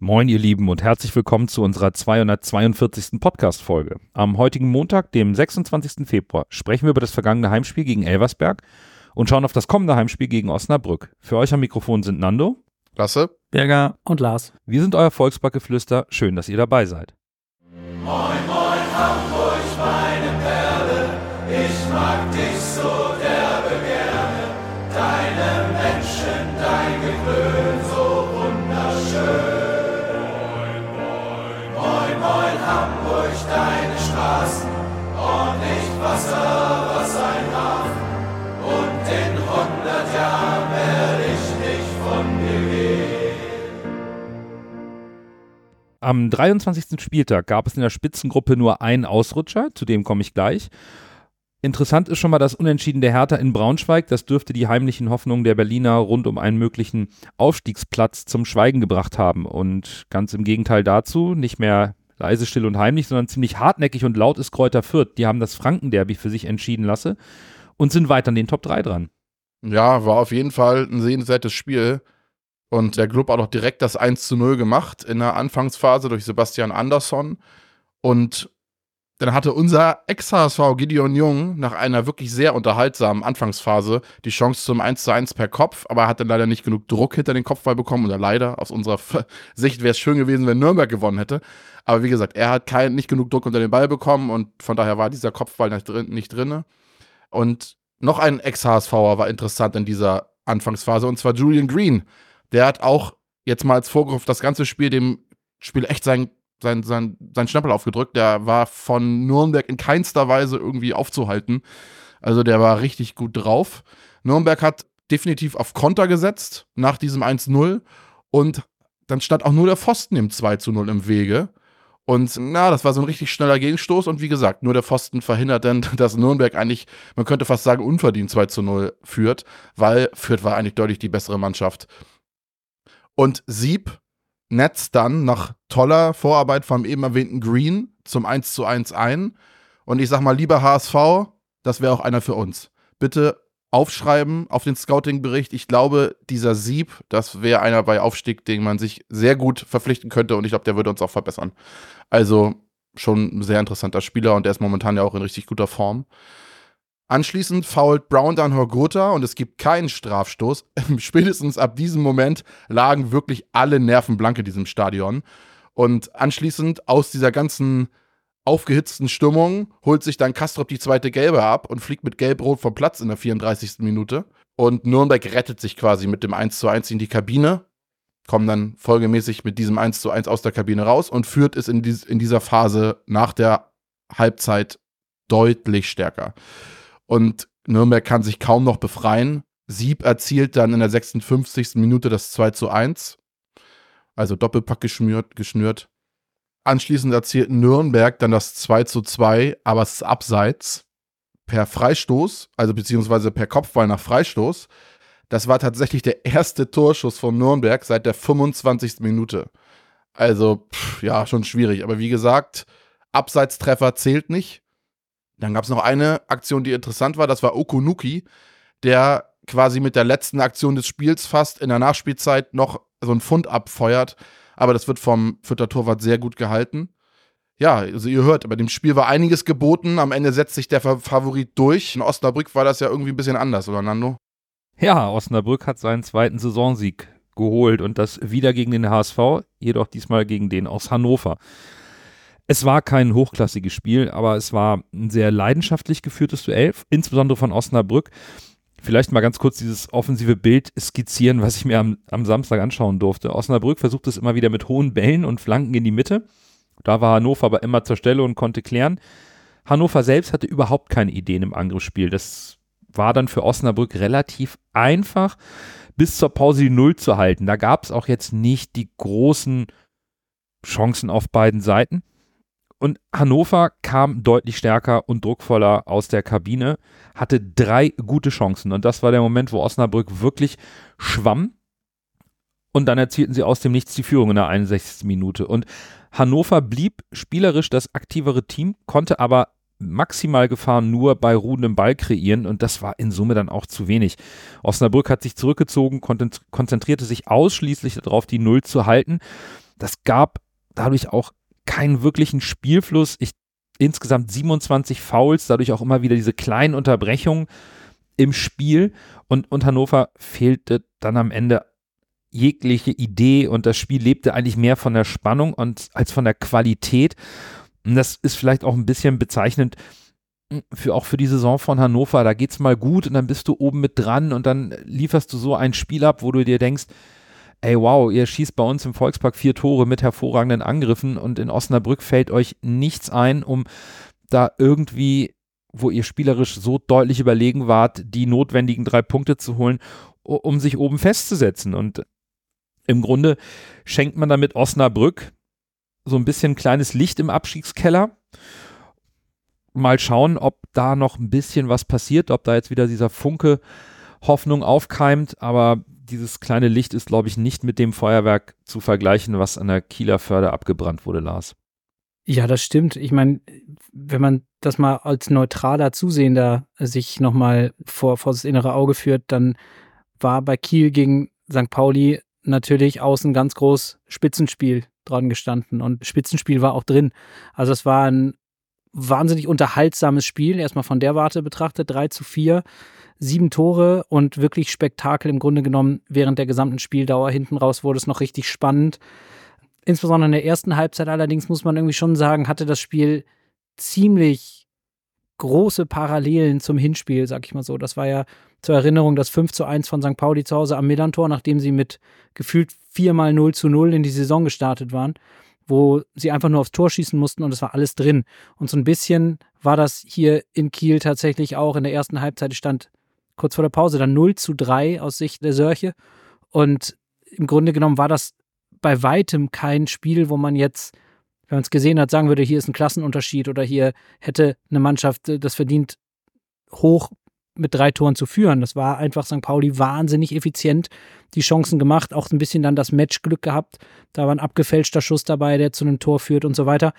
Moin, ihr Lieben, und herzlich willkommen zu unserer 242. Podcast-Folge. Am heutigen Montag, dem 26. Februar, sprechen wir über das vergangene Heimspiel gegen Elversberg und schauen auf das kommende Heimspiel gegen Osnabrück. Für euch am Mikrofon sind Nando, Lasse, Berger und Lars. Wir sind euer Volksbackgeflüster. Schön, dass ihr dabei seid. Moin, moin, Hamburg, meine Perle, ich mag dich deine Straßen, ordentlich Wasser, was ein Hafen. Und in hundert Jahren werde ich nicht von dir gehen. Am 23. Spieltag gab es in der Spitzengruppe nur einen Ausrutscher, zu dem komme ich gleich. Interessant ist schon mal das Unentschieden der Hertha in Braunschweig. Das dürfte die heimlichen Hoffnungen der Berliner rund um einen möglichen Aufstiegsplatz zum Schweigen gebracht haben. Und ganz im Gegenteil dazu, nicht mehr leise, still und heimlich, sondern ziemlich hartnäckig und laut ist Kräuter Fürth. Die haben das Frankenderby für sich entschieden lassen und sind weiter an den Top 3 dran. Ja, war auf jeden Fall ein sehenswertes Spiel. Und der Club hat auch direkt das 1 zu 0 gemacht in der Anfangsphase durch Sebastian Andersson. Und dann hatte unser Ex-HSV Gideon Jung nach einer wirklich sehr unterhaltsamen Anfangsphase die Chance zum 1 zu 1 per Kopf, aber er hatte leider nicht genug Druck hinter den Kopfball bekommen. Oder leider, aus unserer Sicht wäre es schön gewesen, wenn Nürnberg gewonnen hätte. Aber wie gesagt, er hat kein, nicht genug Druck unter den Ball bekommen und von daher war dieser Kopfball nicht drin. Nicht drin. Und noch ein Ex-HSVer war interessant in dieser Anfangsphase und zwar Julian Green. Der hat auch jetzt mal als Vorgriff das ganze Spiel dem Spiel echt sein, sein, sein, sein Schnäppel aufgedrückt. Der war von Nürnberg in keinster Weise irgendwie aufzuhalten. Also der war richtig gut drauf. Nürnberg hat definitiv auf Konter gesetzt nach diesem 1-0 und dann stand auch nur der Pfosten im 2 0 im Wege. Und na, das war so ein richtig schneller Gegenstoß. Und wie gesagt, nur der Pfosten verhindert dann, dass Nürnberg eigentlich, man könnte fast sagen, unverdient 2 zu 0 führt, weil Fürth war eigentlich deutlich die bessere Mannschaft. Und Sieb netzt dann nach toller Vorarbeit vom eben erwähnten Green zum 1 zu 1 ein. Und ich sag mal, lieber HSV, das wäre auch einer für uns. Bitte aufschreiben auf den Scouting-Bericht. Ich glaube, dieser Sieb, das wäre einer bei Aufstieg, den man sich sehr gut verpflichten könnte und ich glaube, der würde uns auch verbessern. Also schon ein sehr interessanter Spieler und der ist momentan ja auch in richtig guter Form. Anschließend fault Brown dann Horgota und es gibt keinen Strafstoß. Spätestens ab diesem Moment lagen wirklich alle Nerven blank in diesem Stadion. Und anschließend aus dieser ganzen aufgehitzten Stimmung holt sich dann Kastrop die zweite Gelbe ab und fliegt mit Gelb-Rot vom Platz in der 34. Minute. Und Nürnberg rettet sich quasi mit dem 1 zu 1 in die Kabine, kommen dann folgemäßig mit diesem 1 zu 1 aus der Kabine raus und führt es in, dies, in dieser Phase nach der Halbzeit deutlich stärker. Und Nürnberg kann sich kaum noch befreien. Sieb erzielt dann in der 56. Minute das 2 zu 1. Also Doppelpack geschnürt, geschnürt. Anschließend erzielt Nürnberg dann das 2 zu 2, aber es ist abseits per Freistoß, also beziehungsweise per Kopfball nach Freistoß. Das war tatsächlich der erste Torschuss von Nürnberg seit der 25. Minute. Also, pff, ja, schon schwierig. Aber wie gesagt, Abseitstreffer zählt nicht. Dann gab es noch eine Aktion, die interessant war. Das war Okunuki, der quasi mit der letzten Aktion des Spiels fast in der Nachspielzeit noch so einen Pfund abfeuert aber das wird vom Fürther Torwart sehr gut gehalten. Ja, also ihr hört, bei dem Spiel war einiges geboten. Am Ende setzt sich der Favorit durch. In Osnabrück war das ja irgendwie ein bisschen anders, oder Nando? Ja, Osnabrück hat seinen zweiten Saisonsieg geholt und das wieder gegen den HSV, jedoch diesmal gegen den aus Hannover. Es war kein hochklassiges Spiel, aber es war ein sehr leidenschaftlich geführtes Duell, insbesondere von Osnabrück vielleicht mal ganz kurz dieses offensive Bild skizzieren, was ich mir am, am Samstag anschauen durfte. Osnabrück versucht es immer wieder mit hohen Bällen und Flanken in die Mitte. Da war Hannover aber immer zur Stelle und konnte klären. Hannover selbst hatte überhaupt keine Ideen im Angriffsspiel. Das war dann für Osnabrück relativ einfach, bis zur Pause die Null zu halten. Da gab es auch jetzt nicht die großen Chancen auf beiden Seiten. Und Hannover kam deutlich stärker und druckvoller aus der Kabine, hatte drei gute Chancen. Und das war der Moment, wo Osnabrück wirklich schwamm. Und dann erzielten sie aus dem Nichts die Führung in der 61. Minute. Und Hannover blieb spielerisch das aktivere Team, konnte aber maximal Gefahren nur bei ruhendem Ball kreieren und das war in Summe dann auch zu wenig. Osnabrück hat sich zurückgezogen, konzentrierte sich ausschließlich darauf, die Null zu halten Das gab dadurch auch keinen wirklichen Spielfluss. Ich insgesamt 27 Fouls, dadurch auch immer wieder diese kleinen Unterbrechungen im Spiel und, und Hannover fehlte dann am Ende jegliche Idee und das Spiel lebte eigentlich mehr von der Spannung und als von der Qualität. Und das ist vielleicht auch ein bisschen bezeichnend hm, für auch für die Saison von Hannover. Da geht's mal gut und dann bist du oben mit dran und dann lieferst du so ein Spiel ab, wo du dir denkst, ey wow, ihr schießt bei uns im Volkspark vier Tore mit hervorragenden Angriffen und in Osnabrück fällt euch nichts ein, um da irgendwie, wo ihr spielerisch so deutlich überlegen wart, die notwendigen drei Punkte zu holen, um sich oben festzusetzen. Und im Grunde schenkt man damit Osnabrück so ein bisschen kleines Licht im Abstiegskeller. Mal schauen, ob da noch ein bisschen was passiert, ob da jetzt wieder dieser Funke Hoffnung aufkeimt, aber dieses kleine Licht ist, glaube ich, nicht mit dem Feuerwerk zu vergleichen, was an der Kieler Förde abgebrannt wurde, Lars. Ja, das stimmt. Ich meine, wenn man das mal als neutraler Zusehender sich nochmal vor, vor das innere Auge führt, dann war bei Kiel gegen St. Pauli natürlich außen ganz groß Spitzenspiel dran gestanden und Spitzenspiel war auch drin. Also es war ein wahnsinnig unterhaltsames Spiel, erstmal von der Warte betrachtet, 3 zu 4 sieben Tore und wirklich Spektakel im Grunde genommen während der gesamten Spieldauer. Hinten raus wurde es noch richtig spannend. Insbesondere in der ersten Halbzeit allerdings muss man irgendwie schon sagen, hatte das Spiel ziemlich große Parallelen zum Hinspiel, sag ich mal so. Das war ja zur Erinnerung das 5 zu 1 von St. Pauli zu Hause am Millantor, nachdem sie mit gefühlt viermal 0 zu 0 in die Saison gestartet waren, wo sie einfach nur aufs Tor schießen mussten und es war alles drin. Und so ein bisschen war das hier in Kiel tatsächlich auch. In der ersten Halbzeit stand kurz vor der Pause dann 0 zu 3 aus Sicht der Sörche. Und im Grunde genommen war das bei weitem kein Spiel, wo man jetzt, wenn man es gesehen hat, sagen würde, hier ist ein Klassenunterschied oder hier hätte eine Mannschaft äh, das verdient, hoch mit drei Toren zu führen. Das war einfach St. Pauli wahnsinnig effizient, die Chancen gemacht, auch ein bisschen dann das Matchglück gehabt. Da war ein abgefälschter Schuss dabei, der zu einem Tor führt und so weiter.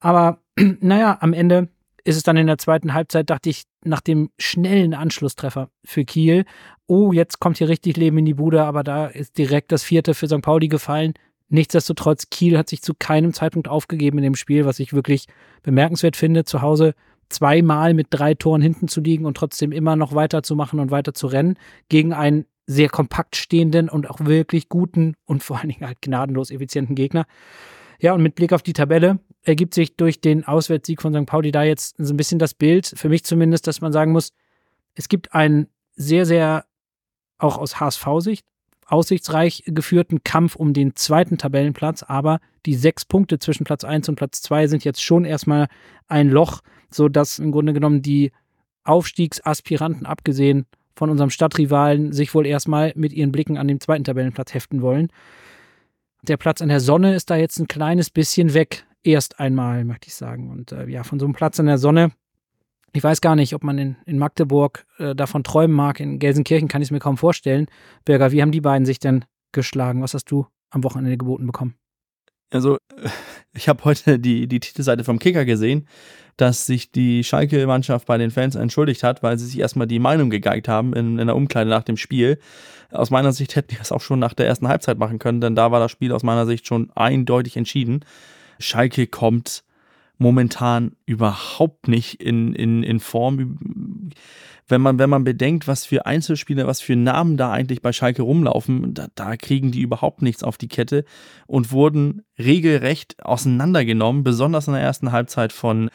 Aber naja, am Ende ist es dann in der zweiten Halbzeit, dachte ich, nach dem schnellen Anschlusstreffer für Kiel, oh, jetzt kommt hier richtig Leben in die Bude, aber da ist direkt das vierte für St. Pauli gefallen. Nichtsdestotrotz, Kiel hat sich zu keinem Zeitpunkt aufgegeben in dem Spiel, was ich wirklich bemerkenswert finde, zu Hause zweimal mit drei Toren hinten zu liegen und trotzdem immer noch weiterzumachen und weiter zu rennen gegen einen sehr kompakt stehenden und auch wirklich guten und vor allen Dingen halt gnadenlos effizienten Gegner. Ja, und mit Blick auf die Tabelle ergibt sich durch den Auswärtssieg von St. Pauli da jetzt so ein bisschen das Bild, für mich zumindest, dass man sagen muss, es gibt einen sehr, sehr, auch aus HSV-Sicht, aussichtsreich geführten Kampf um den zweiten Tabellenplatz, aber die sechs Punkte zwischen Platz 1 und Platz 2 sind jetzt schon erstmal ein Loch, sodass im Grunde genommen die Aufstiegsaspiranten, abgesehen von unserem Stadtrivalen, sich wohl erstmal mit ihren Blicken an den zweiten Tabellenplatz heften wollen. Der Platz an der Sonne ist da jetzt ein kleines bisschen weg, erst einmal, möchte ich sagen. Und äh, ja, von so einem Platz an der Sonne, ich weiß gar nicht, ob man in, in Magdeburg äh, davon träumen mag. In Gelsenkirchen kann ich es mir kaum vorstellen. Bürger, wie haben die beiden sich denn geschlagen? Was hast du am Wochenende geboten bekommen? Also, ich habe heute die, die Titelseite vom Kicker gesehen, dass sich die Schalke-Mannschaft bei den Fans entschuldigt hat, weil sie sich erstmal die Meinung gegeigt haben in, in der Umkleide nach dem Spiel. Aus meiner Sicht hätten die das auch schon nach der ersten Halbzeit machen können, denn da war das Spiel aus meiner Sicht schon eindeutig entschieden. Schalke kommt momentan überhaupt nicht in, in, in Form. Wenn man, wenn man bedenkt, was für Einzelspieler, was für Namen da eigentlich bei Schalke rumlaufen, da, da kriegen die überhaupt nichts auf die Kette und wurden regelrecht auseinandergenommen, besonders in der ersten Halbzeit von,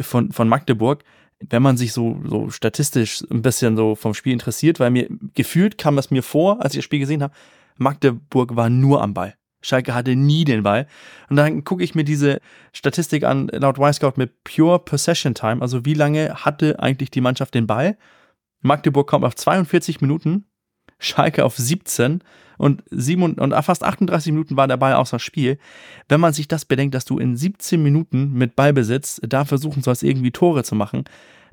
von, von Magdeburg wenn man sich so, so statistisch ein bisschen so vom Spiel interessiert, weil mir gefühlt kam es mir vor, als ich das Spiel gesehen habe, Magdeburg war nur am Ball. Schalke hatte nie den Ball. Und dann gucke ich mir diese Statistik an, laut Y-Scout mit Pure Possession Time, also wie lange hatte eigentlich die Mannschaft den Ball. Magdeburg kommt auf 42 Minuten, Schalke auf 17 und, 7, und fast 38 Minuten war der Ball außer Spiel. Wenn man sich das bedenkt, dass du in 17 Minuten mit Ballbesitz da versuchen sollst, irgendwie Tore zu machen,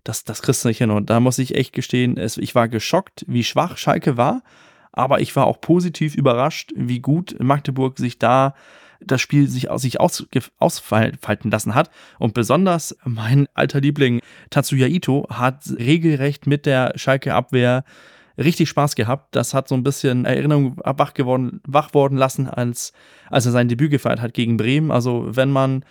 das, das kriegst du nicht hin. Und da muss ich echt gestehen, es, ich war geschockt, wie schwach Schalke war, aber ich war auch positiv überrascht, wie gut Magdeburg sich da das Spiel sich, aus, sich aus, ausfalten lassen hat. Und besonders mein alter Liebling Tatsuya Ito hat regelrecht mit der Schalke-Abwehr richtig Spaß gehabt. Das hat so ein bisschen Erinnerung wach, geworden, wach worden lassen, als, als er sein Debüt gefeiert hat gegen Bremen. Also wenn man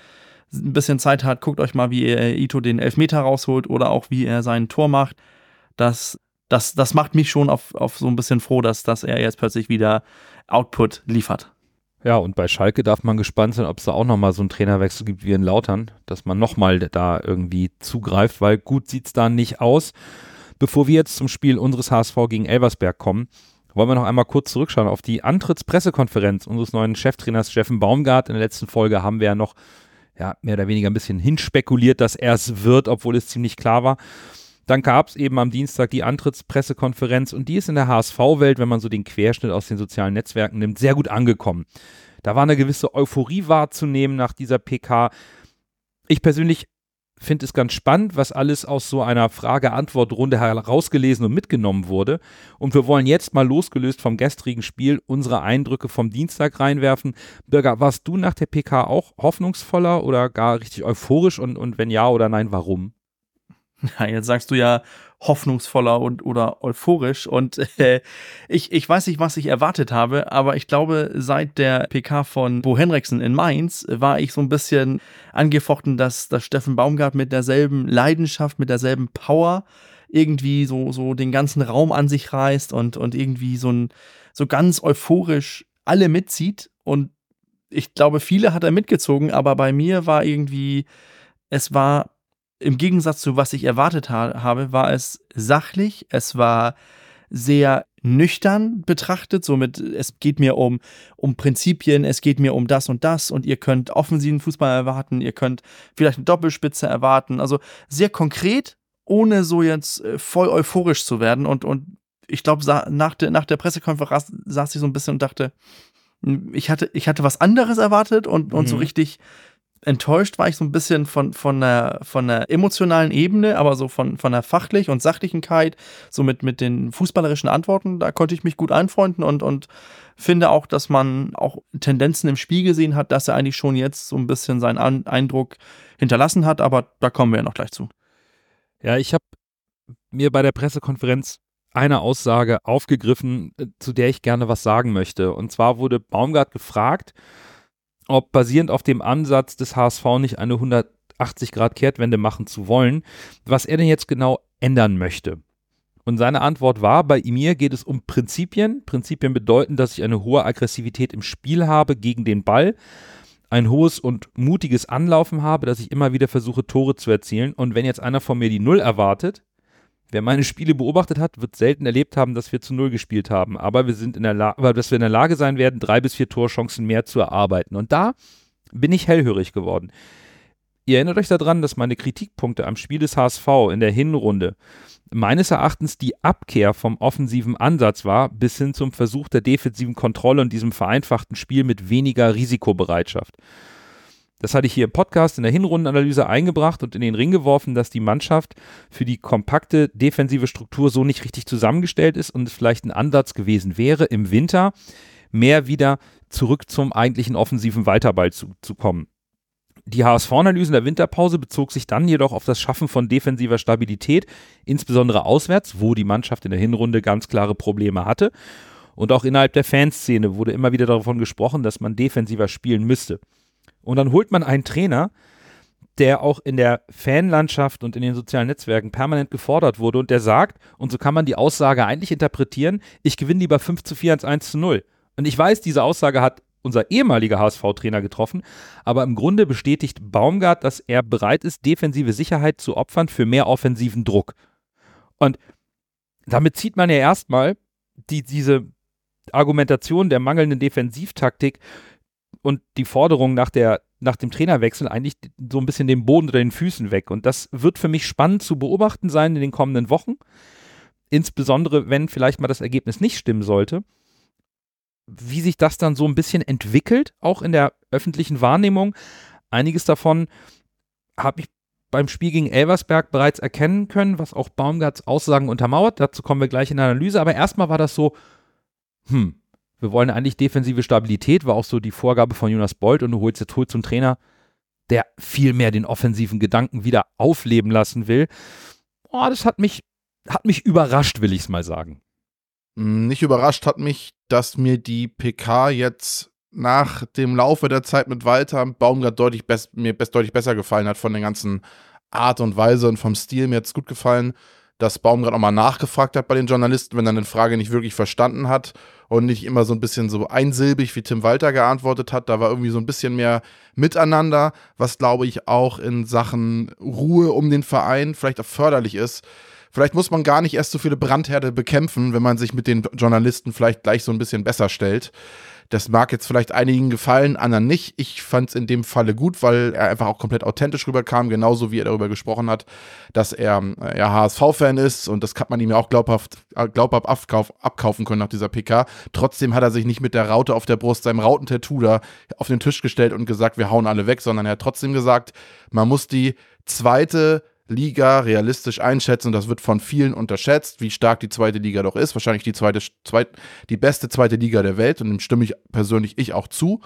ein bisschen Zeit hat, guckt euch mal, wie er Ito den Elfmeter rausholt oder auch wie er sein Tor macht. Das, das, das macht mich schon auf, auf so ein bisschen froh, dass, dass er jetzt plötzlich wieder Output liefert. Ja, und bei Schalke darf man gespannt sein, ob es da auch nochmal so einen Trainerwechsel gibt wie in Lautern, dass man nochmal da irgendwie zugreift, weil gut sieht es da nicht aus. Bevor wir jetzt zum Spiel unseres HSV gegen Elversberg kommen, wollen wir noch einmal kurz zurückschauen auf die Antrittspressekonferenz unseres neuen Cheftrainers Steffen Baumgart. In der letzten Folge haben wir ja noch ja, mehr oder weniger ein bisschen hinspekuliert, dass er es wird, obwohl es ziemlich klar war. Dann gab es eben am Dienstag die Antrittspressekonferenz und die ist in der HSV-Welt, wenn man so den Querschnitt aus den sozialen Netzwerken nimmt, sehr gut angekommen. Da war eine gewisse Euphorie wahrzunehmen nach dieser PK. Ich persönlich finde es ganz spannend, was alles aus so einer Frage-Antwort-Runde herausgelesen und mitgenommen wurde. Und wir wollen jetzt mal losgelöst vom gestrigen Spiel unsere Eindrücke vom Dienstag reinwerfen. Bürger, warst du nach der PK auch hoffnungsvoller oder gar richtig euphorisch? Und, und wenn ja oder nein, warum? Ja, jetzt sagst du ja hoffnungsvoller und oder euphorisch und äh, ich, ich weiß nicht, was ich erwartet habe, aber ich glaube, seit der PK von Bo Henriksen in Mainz war ich so ein bisschen angefochten, dass, dass Steffen Baumgart mit derselben Leidenschaft, mit derselben Power irgendwie so, so den ganzen Raum an sich reißt und, und irgendwie so ein, so ganz euphorisch alle mitzieht. Und ich glaube, viele hat er mitgezogen, aber bei mir war irgendwie, es war im Gegensatz zu was ich erwartet ha habe, war es sachlich, es war sehr nüchtern betrachtet, somit es geht mir um, um Prinzipien, es geht mir um das und das und ihr könnt offensiven Fußball erwarten, ihr könnt vielleicht eine Doppelspitze erwarten, also sehr konkret, ohne so jetzt äh, voll euphorisch zu werden und, und ich glaube, nach, de, nach der Pressekonferenz saß ich so ein bisschen und dachte, hm, ich hatte, ich hatte was anderes erwartet und, und mhm. so richtig enttäuscht war ich so ein bisschen von, von, der, von der emotionalen Ebene, aber so von, von der fachlich und Sachlichkeit, so mit, mit den fußballerischen Antworten, da konnte ich mich gut einfreunden und, und finde auch, dass man auch Tendenzen im Spiel gesehen hat, dass er eigentlich schon jetzt so ein bisschen seinen Eindruck hinterlassen hat, aber da kommen wir ja noch gleich zu. Ja, ich habe mir bei der Pressekonferenz eine Aussage aufgegriffen, äh, zu der ich gerne was sagen möchte. Und zwar wurde Baumgart gefragt, ob basierend auf dem Ansatz des HSV nicht eine 180-Grad-Kehrtwende machen zu wollen, was er denn jetzt genau ändern möchte. Und seine Antwort war, bei mir geht es um Prinzipien. Prinzipien bedeuten, dass ich eine hohe Aggressivität im Spiel habe gegen den Ball, ein hohes und mutiges Anlaufen habe, dass ich immer wieder versuche, Tore zu erzielen. Und wenn jetzt einer von mir die Null erwartet, Wer meine Spiele beobachtet hat, wird selten erlebt haben, dass wir zu Null gespielt haben. Aber wir sind in der Lage, dass wir in der Lage sein werden, drei bis vier Torchancen mehr zu erarbeiten. Und da bin ich hellhörig geworden. Ihr erinnert euch daran, dass meine Kritikpunkte am Spiel des HSV in der Hinrunde meines Erachtens die Abkehr vom offensiven Ansatz war, bis hin zum Versuch der defensiven Kontrolle und diesem vereinfachten Spiel mit weniger Risikobereitschaft. Das hatte ich hier im Podcast in der Hinrundenanalyse eingebracht und in den Ring geworfen, dass die Mannschaft für die kompakte defensive Struktur so nicht richtig zusammengestellt ist und es vielleicht ein Ansatz gewesen wäre, im Winter mehr wieder zurück zum eigentlichen offensiven Weiterball zu, zu kommen. Die HSV-Analyse in der Winterpause bezog sich dann jedoch auf das Schaffen von defensiver Stabilität, insbesondere auswärts, wo die Mannschaft in der Hinrunde ganz klare Probleme hatte. Und auch innerhalb der Fanszene wurde immer wieder davon gesprochen, dass man defensiver spielen müsste. Und dann holt man einen Trainer, der auch in der Fanlandschaft und in den sozialen Netzwerken permanent gefordert wurde und der sagt, und so kann man die Aussage eigentlich interpretieren, ich gewinne lieber 5 zu 4 als 1 zu 0. Und ich weiß, diese Aussage hat unser ehemaliger HSV-Trainer getroffen, aber im Grunde bestätigt Baumgart, dass er bereit ist, defensive Sicherheit zu opfern für mehr offensiven Druck. Und damit zieht man ja erstmal die, diese Argumentation der mangelnden Defensivtaktik und die Forderung nach, der, nach dem Trainerwechsel eigentlich so ein bisschen den Boden unter den Füßen weg. Und das wird für mich spannend zu beobachten sein in den kommenden Wochen. Insbesondere, wenn vielleicht mal das Ergebnis nicht stimmen sollte. Wie sich das dann so ein bisschen entwickelt, auch in der öffentlichen Wahrnehmung. Einiges davon habe ich beim Spiel gegen Elversberg bereits erkennen können, was auch Baumgarts Aussagen untermauert. Dazu kommen wir gleich in der Analyse. Aber erstmal war das so, hm, wir wollen eigentlich defensive Stabilität, war auch so die Vorgabe von Jonas Bolt und du holst jetzt holst zum Trainer, der viel mehr den offensiven Gedanken wieder aufleben lassen will. Oh, das hat mich, hat mich überrascht, will ich es mal sagen. Nicht überrascht hat mich, dass mir die PK jetzt nach dem Laufe der Zeit mit Walter Baumgart deutlich mir best, deutlich besser gefallen hat von der ganzen Art und Weise und vom Stil. Mir hat es gut gefallen, dass Baumgart auch mal nachgefragt hat bei den Journalisten, wenn er eine Frage nicht wirklich verstanden hat und nicht immer so ein bisschen so einsilbig wie Tim Walter geantwortet hat. Da war irgendwie so ein bisschen mehr Miteinander, was glaube ich auch in Sachen Ruhe um den Verein vielleicht auch förderlich ist. Vielleicht muss man gar nicht erst so viele Brandherde bekämpfen, wenn man sich mit den Journalisten vielleicht gleich so ein bisschen besser stellt. Das mag jetzt vielleicht einigen gefallen, anderen nicht. Ich fand es in dem Falle gut, weil er einfach auch komplett authentisch rüberkam, genauso wie er darüber gesprochen hat, dass er äh, ja, HSV-Fan ist und das kann man ihm ja auch glaubhaft, äh, glaubhaft abkauf, abkaufen können nach dieser PK. Trotzdem hat er sich nicht mit der Raute auf der Brust, seinem Rautentattoo da auf den Tisch gestellt und gesagt, wir hauen alle weg, sondern er hat trotzdem gesagt, man muss die zweite Liga realistisch einschätzen. Das wird von vielen unterschätzt, wie stark die zweite Liga doch ist. Wahrscheinlich die zweite, zweit, die beste zweite Liga der Welt und dem stimme ich persönlich ich auch zu.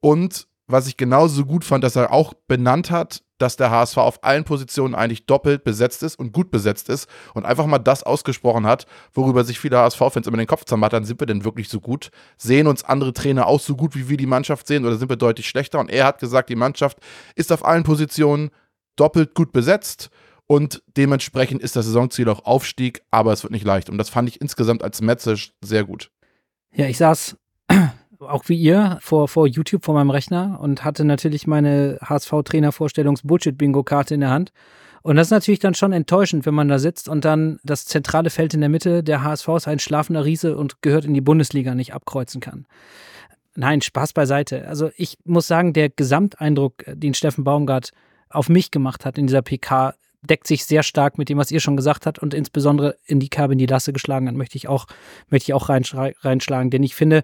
Und was ich genauso gut fand, dass er auch benannt hat, dass der HSV auf allen Positionen eigentlich doppelt besetzt ist und gut besetzt ist und einfach mal das ausgesprochen hat, worüber sich viele HSV-Fans immer den Kopf zermattern, sind wir denn wirklich so gut? Sehen uns andere Trainer auch so gut, wie wir die Mannschaft sehen oder sind wir deutlich schlechter? Und er hat gesagt, die Mannschaft ist auf allen Positionen doppelt gut besetzt und dementsprechend ist das Saisonziel auch Aufstieg, aber es wird nicht leicht. Und das fand ich insgesamt als Message sehr gut. Ja, ich saß auch wie ihr vor, vor YouTube vor meinem Rechner und hatte natürlich meine HSV-Trainer-Vorstellungs-Bullshit-Bingo-Karte in der Hand. Und das ist natürlich dann schon enttäuschend, wenn man da sitzt und dann das zentrale Feld in der Mitte, der HSV ist ein schlafender Riese und gehört in die Bundesliga, nicht abkreuzen kann. Nein, Spaß beiseite. Also ich muss sagen, der Gesamteindruck, den Steffen Baumgart auf mich gemacht hat in dieser PK, deckt sich sehr stark mit dem, was ihr schon gesagt habt und insbesondere in die Kerbe in die Lasse geschlagen hat, möchte ich auch, möchte ich auch reinschlagen. Denn ich finde,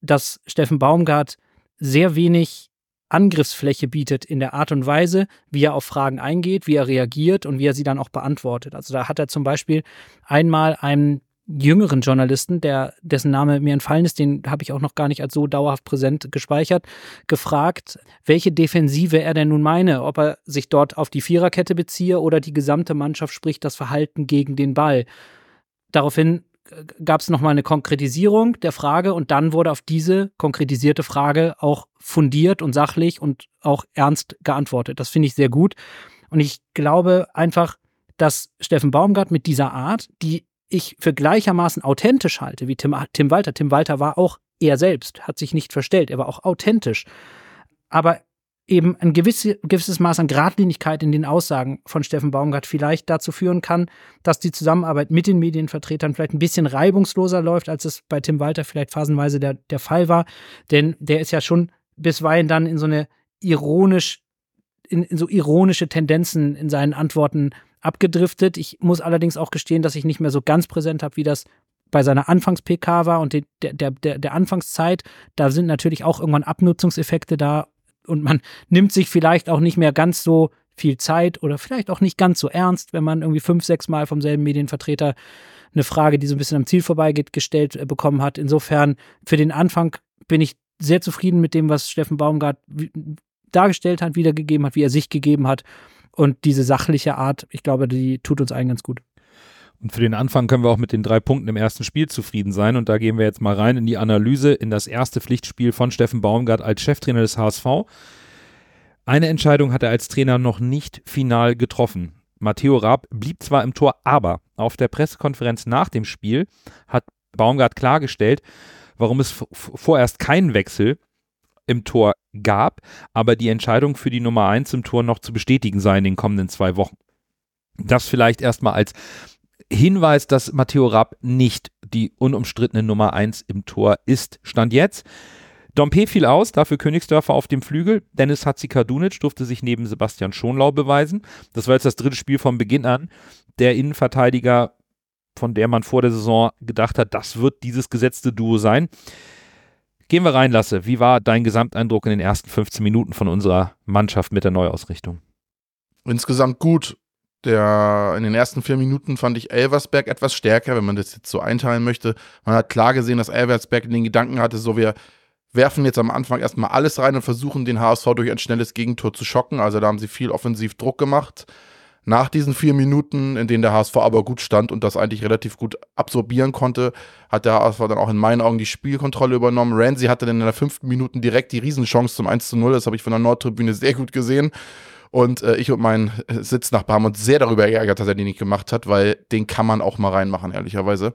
dass Steffen Baumgart sehr wenig Angriffsfläche bietet in der Art und Weise, wie er auf Fragen eingeht, wie er reagiert und wie er sie dann auch beantwortet. Also da hat er zum Beispiel einmal einen jüngeren Journalisten, der, dessen Name mir entfallen ist, den habe ich auch noch gar nicht als so dauerhaft präsent gespeichert, gefragt, welche Defensive er denn nun meine, ob er sich dort auf die Viererkette beziehe oder die gesamte Mannschaft, sprich das Verhalten gegen den Ball. Daraufhin äh, gab es nochmal eine Konkretisierung der Frage und dann wurde auf diese konkretisierte Frage auch fundiert und sachlich und auch ernst geantwortet. Das finde ich sehr gut. Und ich glaube einfach, dass Steffen Baumgart mit dieser Art, die ich für gleichermaßen authentisch halte wie Tim, Tim Walter. Tim Walter war auch er selbst, hat sich nicht verstellt, er war auch authentisch. Aber eben ein gewisse, gewisses Maß an Gradlinigkeit in den Aussagen von Steffen Baumgart vielleicht dazu führen kann, dass die Zusammenarbeit mit den Medienvertretern vielleicht ein bisschen reibungsloser läuft, als es bei Tim Walter vielleicht phasenweise der, der Fall war. Denn der ist ja schon bisweilen dann in so eine ironisch, in, in so ironische Tendenzen in seinen Antworten abgedriftet. Ich muss allerdings auch gestehen, dass ich nicht mehr so ganz präsent habe, wie das bei seiner Anfangs-PK war und der, der, der, der Anfangszeit. Da sind natürlich auch irgendwann Abnutzungseffekte da und man nimmt sich vielleicht auch nicht mehr ganz so viel Zeit oder vielleicht auch nicht ganz so ernst, wenn man irgendwie fünf, sechs Mal vom selben Medienvertreter eine Frage, die so ein bisschen am Ziel vorbeigeht, gestellt äh, bekommen hat. Insofern für den Anfang bin ich sehr zufrieden mit dem, was Steffen Baumgart dargestellt hat, wiedergegeben hat, wie er sich gegeben hat. Und diese sachliche Art, ich glaube, die tut uns allen ganz gut. Und für den Anfang können wir auch mit den drei Punkten im ersten Spiel zufrieden sein. Und da gehen wir jetzt mal rein in die Analyse, in das erste Pflichtspiel von Steffen Baumgart als Cheftrainer des HSV. Eine Entscheidung hat er als Trainer noch nicht final getroffen. Matteo Raab blieb zwar im Tor, aber auf der Pressekonferenz nach dem Spiel hat Baumgart klargestellt, warum es vorerst keinen Wechsel im Tor gab, aber die Entscheidung für die Nummer 1 im Tor noch zu bestätigen sei in den kommenden zwei Wochen. Das vielleicht erstmal als Hinweis, dass Matteo Rapp nicht die unumstrittene Nummer 1 im Tor ist. Stand jetzt. Dompe fiel aus, dafür Königsdörfer auf dem Flügel. Dennis Hatzikadunic durfte sich neben Sebastian Schonlau beweisen. Das war jetzt das dritte Spiel von Beginn an. Der Innenverteidiger, von der man vor der Saison gedacht hat, das wird dieses gesetzte Duo sein. Gehen wir rein, Lasse. Wie war dein Gesamteindruck in den ersten 15 Minuten von unserer Mannschaft mit der Neuausrichtung? Insgesamt gut. Der, in den ersten vier Minuten fand ich Elversberg etwas stärker, wenn man das jetzt so einteilen möchte. Man hat klar gesehen, dass Elversberg den Gedanken hatte, so wir werfen jetzt am Anfang erstmal alles rein und versuchen den HSV durch ein schnelles Gegentor zu schocken. Also da haben sie viel offensiv Druck gemacht. Nach diesen vier Minuten, in denen der HSV aber gut stand und das eigentlich relativ gut absorbieren konnte, hat der HSV dann auch in meinen Augen die Spielkontrolle übernommen. Ramsey hatte dann in der fünften Minute direkt die Riesenchance zum 1 zu 0. Das habe ich von der Nordtribüne sehr gut gesehen. Und äh, ich und mein Sitznachbar haben uns sehr darüber geärgert, dass er den nicht gemacht hat, weil den kann man auch mal reinmachen, ehrlicherweise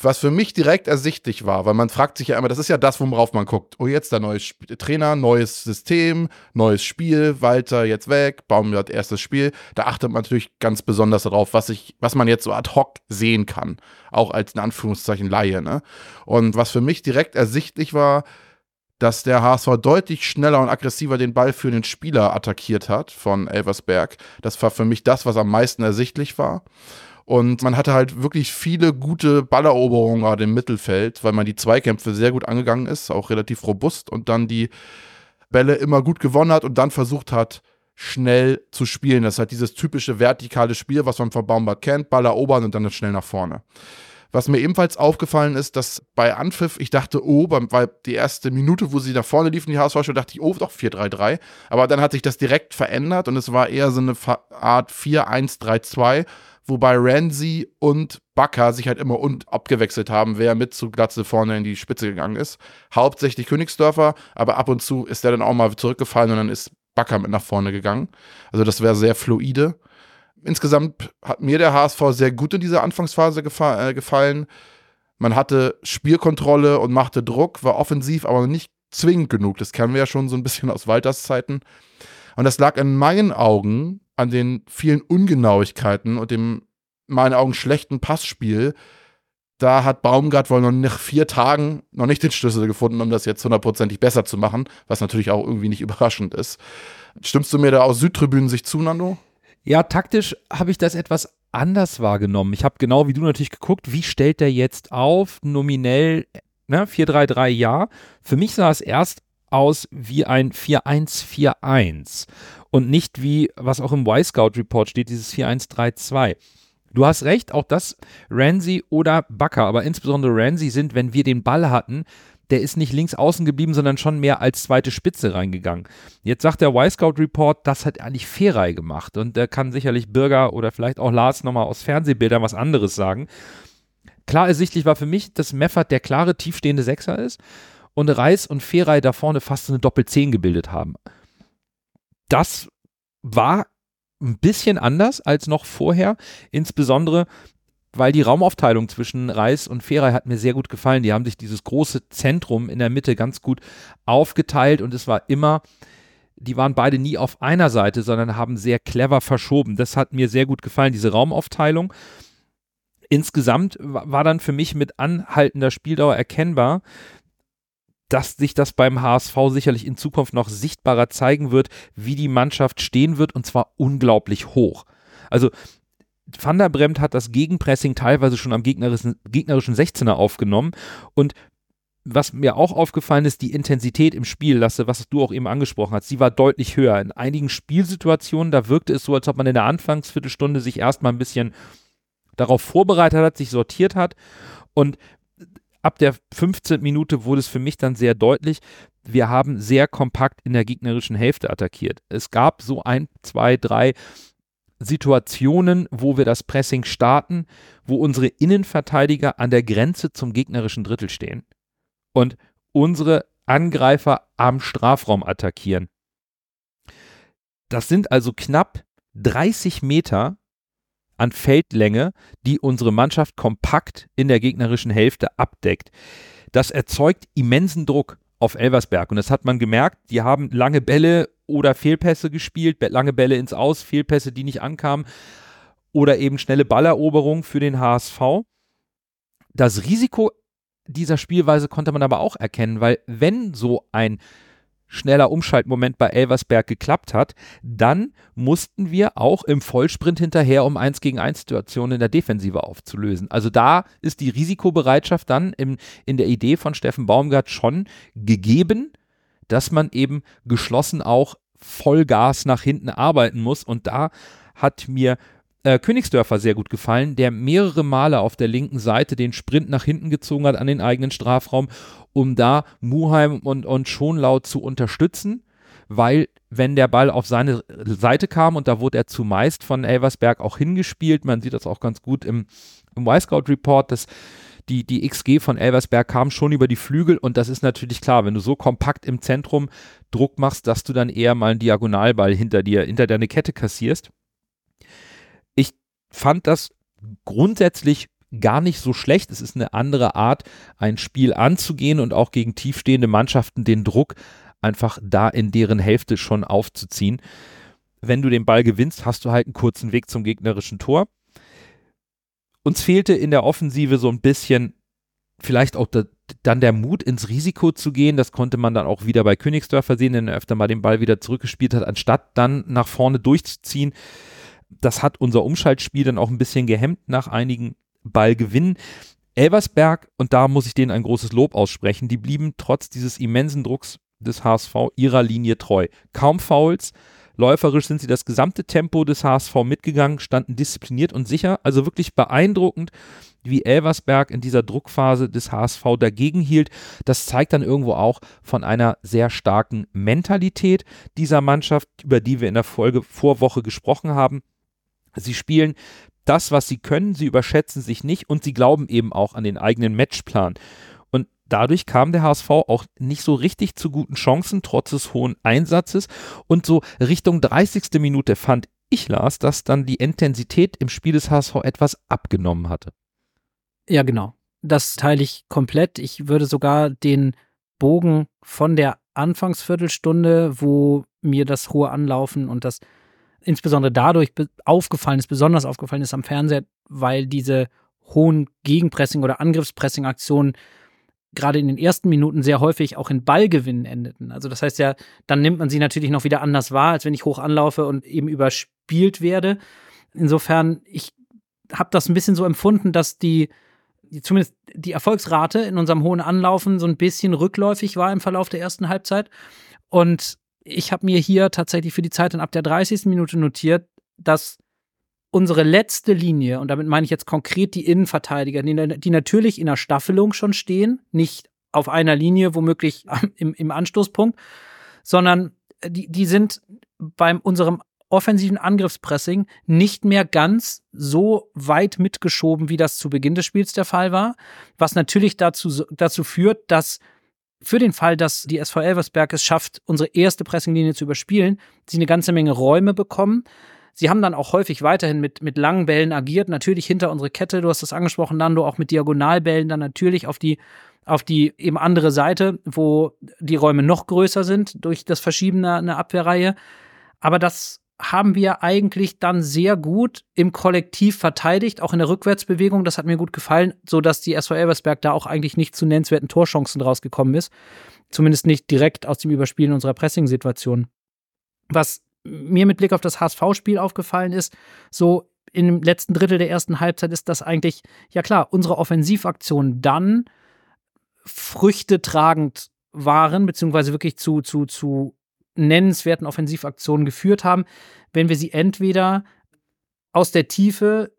was für mich direkt ersichtlich war, weil man fragt sich ja immer, das ist ja das, worauf man guckt. Oh, jetzt der neue Sp Trainer, neues System, neues Spiel, Walter jetzt weg, Baumgart erstes Spiel. Da achtet man natürlich ganz besonders darauf, was ich, was man jetzt so ad hoc sehen kann, auch als in Anführungszeichen Laie. Ne? Und was für mich direkt ersichtlich war, dass der HSV deutlich schneller und aggressiver den Ball für den Spieler attackiert hat von Elversberg. Das war für mich das, was am meisten ersichtlich war. Und man hatte halt wirklich viele gute Balleroberungen gerade im Mittelfeld, weil man die Zweikämpfe sehr gut angegangen ist, auch relativ robust und dann die Bälle immer gut gewonnen hat und dann versucht hat, schnell zu spielen. Das ist halt dieses typische vertikale Spiel, was man von Baumbart kennt, Ball erobern und dann schnell nach vorne. Was mir ebenfalls aufgefallen ist, dass bei Anpfiff, ich dachte, oh, weil die erste Minute, wo sie nach vorne liefen, die HSV, dachte ich, oh, doch 4-3-3. Aber dann hat sich das direkt verändert und es war eher so eine Art 4-1-3-2 wobei Ramsey und Bakker sich halt immer und abgewechselt haben, wer mit zu Glatze vorne in die Spitze gegangen ist. Hauptsächlich Königsdörfer, aber ab und zu ist der dann auch mal zurückgefallen und dann ist Bakker mit nach vorne gegangen. Also das wäre sehr fluide. Insgesamt hat mir der HSV sehr gut in dieser Anfangsphase gefa äh, gefallen. Man hatte Spielkontrolle und machte Druck, war offensiv, aber nicht zwingend genug. Das kennen wir ja schon so ein bisschen aus Walters Zeiten. Und das lag in meinen Augen an den vielen Ungenauigkeiten und dem, in meinen Augen, schlechten Passspiel. Da hat Baumgart wohl noch nach vier Tagen noch nicht den Schlüssel gefunden, um das jetzt hundertprozentig besser zu machen, was natürlich auch irgendwie nicht überraschend ist. Stimmst du mir da aus Südtribünen sich zu, Nando? Ja, taktisch habe ich das etwas anders wahrgenommen. Ich habe genau wie du natürlich geguckt, wie stellt der jetzt auf, nominell ne, 4-3-3 ja. Für mich sah es erst aus wie ein 4-1-4-1 und nicht wie, was auch im Y-Scout-Report steht, dieses 4-1-3-2. Du hast recht, auch das Ramsey oder Bakker, aber insbesondere Ramsey sind, wenn wir den Ball hatten, der ist nicht links außen geblieben, sondern schon mehr als zweite Spitze reingegangen. Jetzt sagt der Y-Scout-Report, das hat eigentlich Ferrei gemacht und da kann sicherlich Bürger oder vielleicht auch Lars nochmal aus Fernsehbildern was anderes sagen. Klar ersichtlich war für mich, dass Meffert der klare, tiefstehende Sechser ist und Reis und Ferrei da vorne fast eine Doppel-10 gebildet haben. Das war ein bisschen anders als noch vorher, insbesondere weil die Raumaufteilung zwischen Reis und Ferrei hat mir sehr gut gefallen. Die haben sich dieses große Zentrum in der Mitte ganz gut aufgeteilt und es war immer, die waren beide nie auf einer Seite, sondern haben sehr clever verschoben. Das hat mir sehr gut gefallen, diese Raumaufteilung. Insgesamt war dann für mich mit anhaltender Spieldauer erkennbar, dass sich das beim HSV sicherlich in Zukunft noch sichtbarer zeigen wird, wie die Mannschaft stehen wird und zwar unglaublich hoch. Also Van der Bremt hat das Gegenpressing teilweise schon am gegnerischen, gegnerischen 16er aufgenommen und was mir auch aufgefallen ist, die Intensität im Spiel, Lasse, was du auch eben angesprochen hast, sie war deutlich höher. In einigen Spielsituationen, da wirkte es so, als ob man in der Anfangsviertelstunde sich erstmal ein bisschen darauf vorbereitet hat, sich sortiert hat. Und ab der 15. Minute wurde es für mich dann sehr deutlich, wir haben sehr kompakt in der gegnerischen Hälfte attackiert. Es gab so ein, zwei, drei Situationen, wo wir das Pressing starten, wo unsere Innenverteidiger an der Grenze zum gegnerischen Drittel stehen und unsere Angreifer am Strafraum attackieren. Das sind also knapp 30 Meter an Feldlänge, die unsere Mannschaft kompakt in der gegnerischen Hälfte abdeckt. Das erzeugt immensen Druck auf Elversberg und das hat man gemerkt. Die haben lange Bälle oder Fehlpässe gespielt, lange Bälle ins Aus, Fehlpässe, die nicht ankamen oder eben schnelle Balleroberung für den HSV. Das Risiko dieser Spielweise konnte man aber auch erkennen, weil wenn so ein schneller Umschaltmoment bei Elversberg geklappt hat, dann mussten wir auch im Vollsprint hinterher, um 1 gegen 1 Situationen in der Defensive aufzulösen. Also da ist die Risikobereitschaft dann im, in der Idee von Steffen Baumgart schon gegeben, dass man eben geschlossen auch Vollgas nach hinten arbeiten muss. Und da hat mir äh, Königsdörfer sehr gut gefallen, der mehrere Male auf der linken Seite den Sprint nach hinten gezogen hat an den eigenen Strafraum, um da Muheim und, und Schonlau zu unterstützen, weil wenn der Ball auf seine Seite kam und da wurde er zumeist von Elversberg auch hingespielt, man sieht das auch ganz gut im, im Y-Scout-Report, dass die, die XG von Elversberg kam schon über die Flügel und das ist natürlich klar, wenn du so kompakt im Zentrum Druck machst, dass du dann eher mal einen Diagonalball hinter dir, hinter deine Kette kassierst. Fand das grundsätzlich gar nicht so schlecht. Es ist eine andere Art, ein Spiel anzugehen und auch gegen tiefstehende Mannschaften den Druck einfach da in deren Hälfte schon aufzuziehen. Wenn du den Ball gewinnst, hast du halt einen kurzen Weg zum gegnerischen Tor. Uns fehlte in der Offensive so ein bisschen vielleicht auch da, dann der Mut ins Risiko zu gehen. Das konnte man dann auch wieder bei Königsdörfer sehen, wenn er öfter mal den Ball wieder zurückgespielt hat, anstatt dann nach vorne durchzuziehen. Das hat unser Umschaltspiel dann auch ein bisschen gehemmt nach einigen Ballgewinnen. Elversberg, und da muss ich denen ein großes Lob aussprechen, die blieben trotz dieses immensen Drucks des HSV ihrer Linie treu. Kaum Fouls, läuferisch sind sie das gesamte Tempo des HSV mitgegangen, standen diszipliniert und sicher. Also wirklich beeindruckend, wie Elversberg in dieser Druckphase des HSV dagegen hielt. Das zeigt dann irgendwo auch von einer sehr starken Mentalität dieser Mannschaft, über die wir in der Folge Vorwoche gesprochen haben. Sie spielen das, was sie können, sie überschätzen sich nicht und sie glauben eben auch an den eigenen Matchplan dadurch kam der HSV auch nicht so richtig zu guten Chancen, trotz des hohen Einsatzes. Und so Richtung 30. Minute fand ich, Lars, dass dann die Intensität im Spiel des HSV etwas abgenommen hatte. Ja, genau. Das teile ich komplett. Ich würde sogar den Bogen von der Anfangsviertelstunde, wo mir das hohe Anlaufen und das insbesondere dadurch aufgefallen ist, besonders aufgefallen ist am Fernseher, weil diese hohen Gegenpressing- oder Angriffspressing-Aktionen gerade in den ersten Minuten sehr häufig auch in Ballgewinnen endeten. Also das heißt ja, dann nimmt man sie natürlich noch wieder anders wahr, als wenn ich hoch anlaufe und eben überspielt werde. Insofern, ich habe das ein bisschen so empfunden, dass die, die, zumindest die Erfolgsrate in unserem hohen Anlaufen so ein bisschen rückläufig war im Verlauf der ersten Halbzeit. Und ich habe mir hier tatsächlich für die Zeit dann ab der 30. Minute notiert, dass unsere letzte Linie, und damit meine ich jetzt konkret die Innenverteidiger, die, die natürlich in der Staffelung schon stehen, nicht auf einer Linie, womöglich im, im Anstoßpunkt, sondern die, die sind beim unserem offensiven Angriffspressing nicht mehr ganz so weit mitgeschoben, wie das zu Beginn des Spiels der Fall war, was natürlich dazu, dazu führt, dass für den Fall, dass die SV Elversberg es schafft, unsere erste Pressinglinie zu überspielen, sie eine ganze Menge Räume bekommen, Sie haben dann auch häufig weiterhin mit, mit langen Bällen agiert, natürlich hinter unsere Kette, du hast das angesprochen, Nando, auch mit Diagonalbällen dann natürlich auf die, auf die eben andere Seite, wo die Räume noch größer sind durch das Verschieben einer Abwehrreihe. Aber das haben wir eigentlich dann sehr gut im Kollektiv verteidigt, auch in der Rückwärtsbewegung. Das hat mir gut gefallen, so dass die SV Elversberg da auch eigentlich nicht zu nennenswerten Torchancen rausgekommen ist. Zumindest nicht direkt aus dem Überspielen unserer Pressing-Situation. Was mir mit Blick auf das HSV-Spiel aufgefallen ist, so im letzten Drittel der ersten Halbzeit ist das eigentlich, ja klar, unsere Offensivaktionen dann Früchte tragend waren, beziehungsweise wirklich zu, zu, zu nennenswerten Offensivaktionen geführt haben, wenn wir sie entweder aus der Tiefe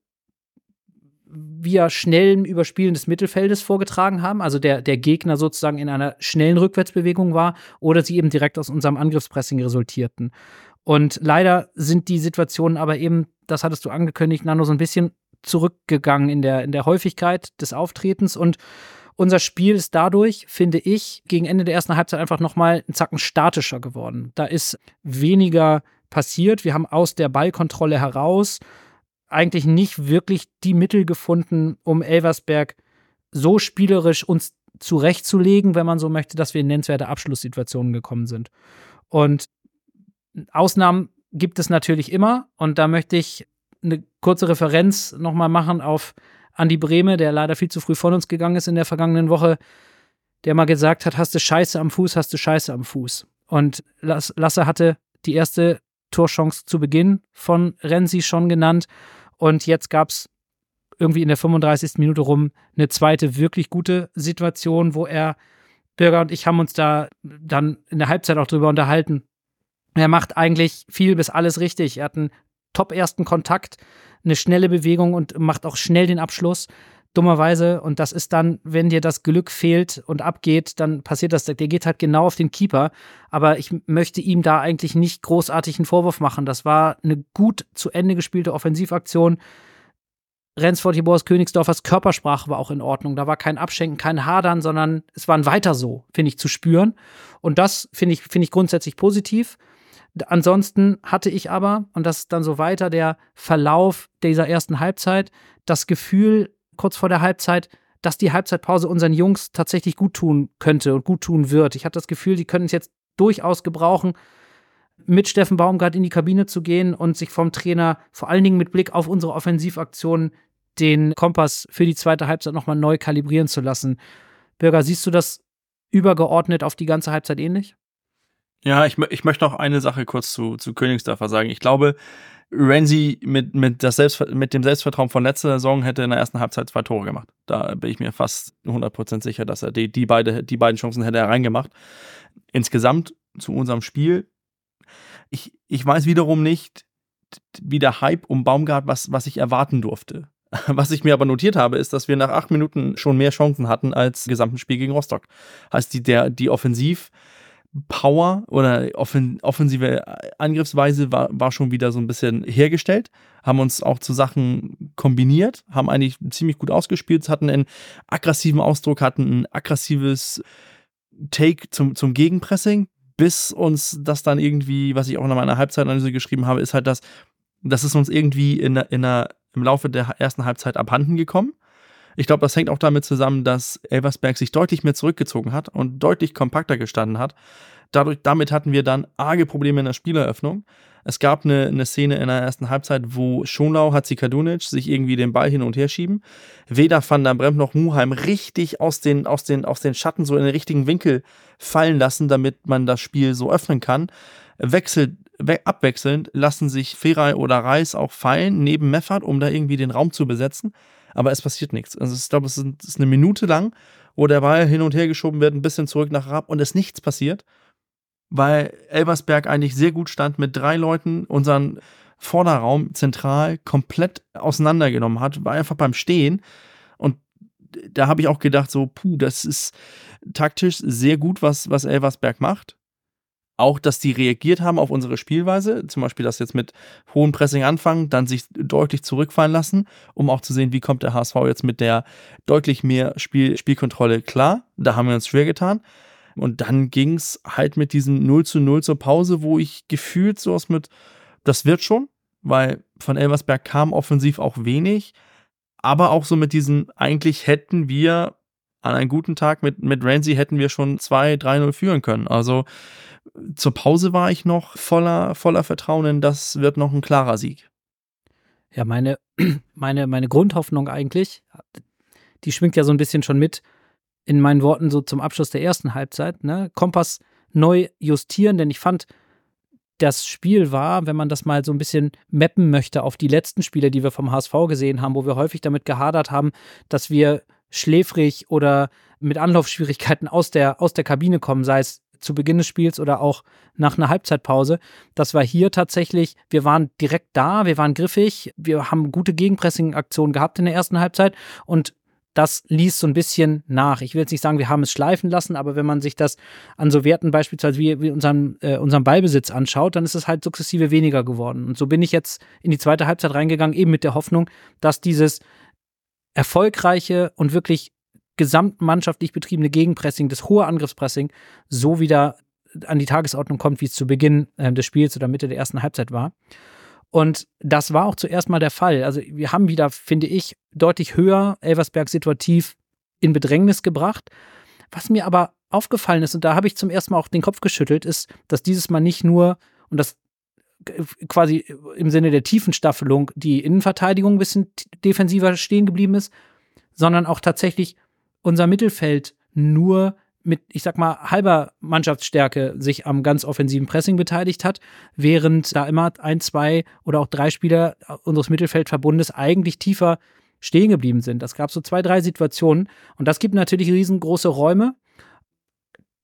via schnellem Überspielen des Mittelfeldes vorgetragen haben, also der, der Gegner sozusagen in einer schnellen Rückwärtsbewegung war, oder sie eben direkt aus unserem Angriffspressing resultierten. Und leider sind die Situationen aber eben, das hattest du angekündigt, Nano, so ein bisschen zurückgegangen in der, in der Häufigkeit des Auftretens und unser Spiel ist dadurch, finde ich, gegen Ende der ersten Halbzeit einfach nochmal einen Zacken statischer geworden. Da ist weniger passiert. Wir haben aus der Ballkontrolle heraus eigentlich nicht wirklich die Mittel gefunden, um Elversberg so spielerisch uns zurechtzulegen, wenn man so möchte, dass wir in nennenswerte Abschlusssituationen gekommen sind. Und Ausnahmen gibt es natürlich immer und da möchte ich eine kurze Referenz nochmal machen auf Andi Brehme, der leider viel zu früh von uns gegangen ist in der vergangenen Woche, der mal gesagt hat, hast du Scheiße am Fuß, hast du Scheiße am Fuß. Und Lasse hatte die erste Torchance zu Beginn von Renzi schon genannt und jetzt gab es irgendwie in der 35. Minute rum eine zweite wirklich gute Situation, wo er Bürger und ich haben uns da dann in der Halbzeit auch drüber unterhalten, er macht eigentlich viel bis alles richtig. Er hat einen top ersten Kontakt, eine schnelle Bewegung und macht auch schnell den Abschluss. dummerweise. Und das ist dann, wenn dir das Glück fehlt und abgeht, dann passiert das. Der geht halt genau auf den Keeper. Aber ich möchte ihm da eigentlich nicht großartig einen Vorwurf machen. Das war eine gut zu Ende gespielte Offensivaktion. Rensford Boris Königsdorfers Körpersprache war auch in Ordnung. Da war kein Abschenken, kein Hadern, sondern es war ein weiter so, finde ich, zu spüren. Und das finde ich, finde ich grundsätzlich positiv. Ansonsten hatte ich aber, und das ist dann so weiter der Verlauf dieser ersten Halbzeit, das Gefühl, kurz vor der Halbzeit, dass die Halbzeitpause unseren Jungs tatsächlich gut tun könnte und gut tun wird. Ich hatte das Gefühl, die können es jetzt durchaus gebrauchen, mit Steffen Baumgart in die Kabine zu gehen und sich vom Trainer vor allen Dingen mit Blick auf unsere Offensivaktionen den Kompass für die zweite Halbzeit nochmal neu kalibrieren zu lassen. Bürger, siehst du das übergeordnet auf die ganze Halbzeit ähnlich? Ja, ich, ich möchte noch eine Sache kurz zu, zu Königsdörfer sagen. Ich glaube, Renzi mit, mit, das mit dem Selbstvertrauen von letzter Saison hätte in der ersten Halbzeit zwei Tore gemacht. Da bin ich mir fast 100% sicher, dass er die, die, beide, die beiden Chancen hätte er reingemacht. Insgesamt zu unserem Spiel, ich, ich weiß wiederum nicht, wie der Hype um Baumgart, was, was ich erwarten durfte. Was ich mir aber notiert habe, ist, dass wir nach acht Minuten schon mehr Chancen hatten als im gesamten Spiel gegen Rostock. Heißt, die, der, die Offensiv- Power oder offen, offensive Angriffsweise war, war schon wieder so ein bisschen hergestellt, haben uns auch zu Sachen kombiniert, haben eigentlich ziemlich gut ausgespielt, hatten einen aggressiven Ausdruck, hatten ein aggressives Take zum, zum Gegenpressing, bis uns das dann irgendwie, was ich auch in meiner Halbzeitanalyse geschrieben habe, ist halt das, das ist uns irgendwie in, in der, im Laufe der ersten Halbzeit abhanden gekommen. Ich glaube, das hängt auch damit zusammen, dass Elversberg sich deutlich mehr zurückgezogen hat und deutlich kompakter gestanden hat. Dadurch, damit hatten wir dann arge Probleme in der Spieleröffnung. Es gab eine, eine Szene in der ersten Halbzeit, wo Schonlau, Hatzikadunic sich irgendwie den Ball hin und her schieben. Weder Van der Bremt noch Muheim richtig aus den, aus, den, aus den Schatten so in den richtigen Winkel fallen lassen, damit man das Spiel so öffnen kann. Wechselt, abwechselnd lassen sich Feray oder Reis auch fallen neben Meffert, um da irgendwie den Raum zu besetzen aber es passiert nichts. Also ich glaube, es ist eine Minute lang, wo der Ball hin und her geschoben wird, ein bisschen zurück nach Raab und es nichts passiert, weil Elversberg eigentlich sehr gut stand mit drei Leuten, unseren Vorderraum zentral komplett auseinandergenommen hat, war einfach beim Stehen und da habe ich auch gedacht, so, puh, das ist taktisch sehr gut, was, was Elversberg macht auch, dass die reagiert haben auf unsere Spielweise, zum Beispiel das jetzt mit hohem Pressing anfangen, dann sich deutlich zurückfallen lassen, um auch zu sehen, wie kommt der HSV jetzt mit der deutlich mehr Spiel, Spielkontrolle klar. Da haben wir uns schwer getan. Und dann ging es halt mit diesem 0 zu 0 zur Pause, wo ich gefühlt so was mit, das wird schon, weil von Elversberg kam offensiv auch wenig, aber auch so mit diesem, eigentlich hätten wir an einem guten Tag mit, mit Ramsey hätten wir schon 2-3-0 führen können. Also zur Pause war ich noch voller, voller Vertrauen in, das wird noch ein klarer Sieg. Ja, meine, meine, meine Grundhoffnung eigentlich, die schwingt ja so ein bisschen schon mit in meinen Worten so zum Abschluss der ersten Halbzeit. Ne? Kompass neu justieren, denn ich fand, das Spiel war, wenn man das mal so ein bisschen mappen möchte auf die letzten Spiele, die wir vom HSV gesehen haben, wo wir häufig damit gehadert haben, dass wir schläfrig oder mit Anlaufschwierigkeiten aus der, aus der Kabine kommen, sei es zu Beginn des Spiels oder auch nach einer Halbzeitpause. Das war hier tatsächlich, wir waren direkt da, wir waren griffig, wir haben gute Gegenpressing-Aktionen gehabt in der ersten Halbzeit und das ließ so ein bisschen nach. Ich will jetzt nicht sagen, wir haben es schleifen lassen, aber wenn man sich das an so Werten beispielsweise wie, wie unseren, äh, unseren Ballbesitz anschaut, dann ist es halt sukzessive weniger geworden. Und so bin ich jetzt in die zweite Halbzeit reingegangen, eben mit der Hoffnung, dass dieses erfolgreiche und wirklich gesamtmannschaftlich betriebene Gegenpressing, das hohe Angriffspressing, so wieder an die Tagesordnung kommt, wie es zu Beginn äh, des Spiels oder Mitte der ersten Halbzeit war. Und das war auch zuerst mal der Fall. Also wir haben wieder, finde ich, deutlich höher Elversberg situativ in Bedrängnis gebracht. Was mir aber aufgefallen ist, und da habe ich zum ersten Mal auch den Kopf geschüttelt, ist, dass dieses Mal nicht nur, und das quasi im Sinne der tiefen Staffelung, die Innenverteidigung ein bisschen defensiver stehen geblieben ist, sondern auch tatsächlich unser Mittelfeld nur mit, ich sag mal, halber Mannschaftsstärke sich am ganz offensiven Pressing beteiligt hat, während da immer ein, zwei oder auch drei Spieler unseres Mittelfeldverbundes eigentlich tiefer stehen geblieben sind. Das gab so zwei, drei Situationen und das gibt natürlich riesengroße Räume.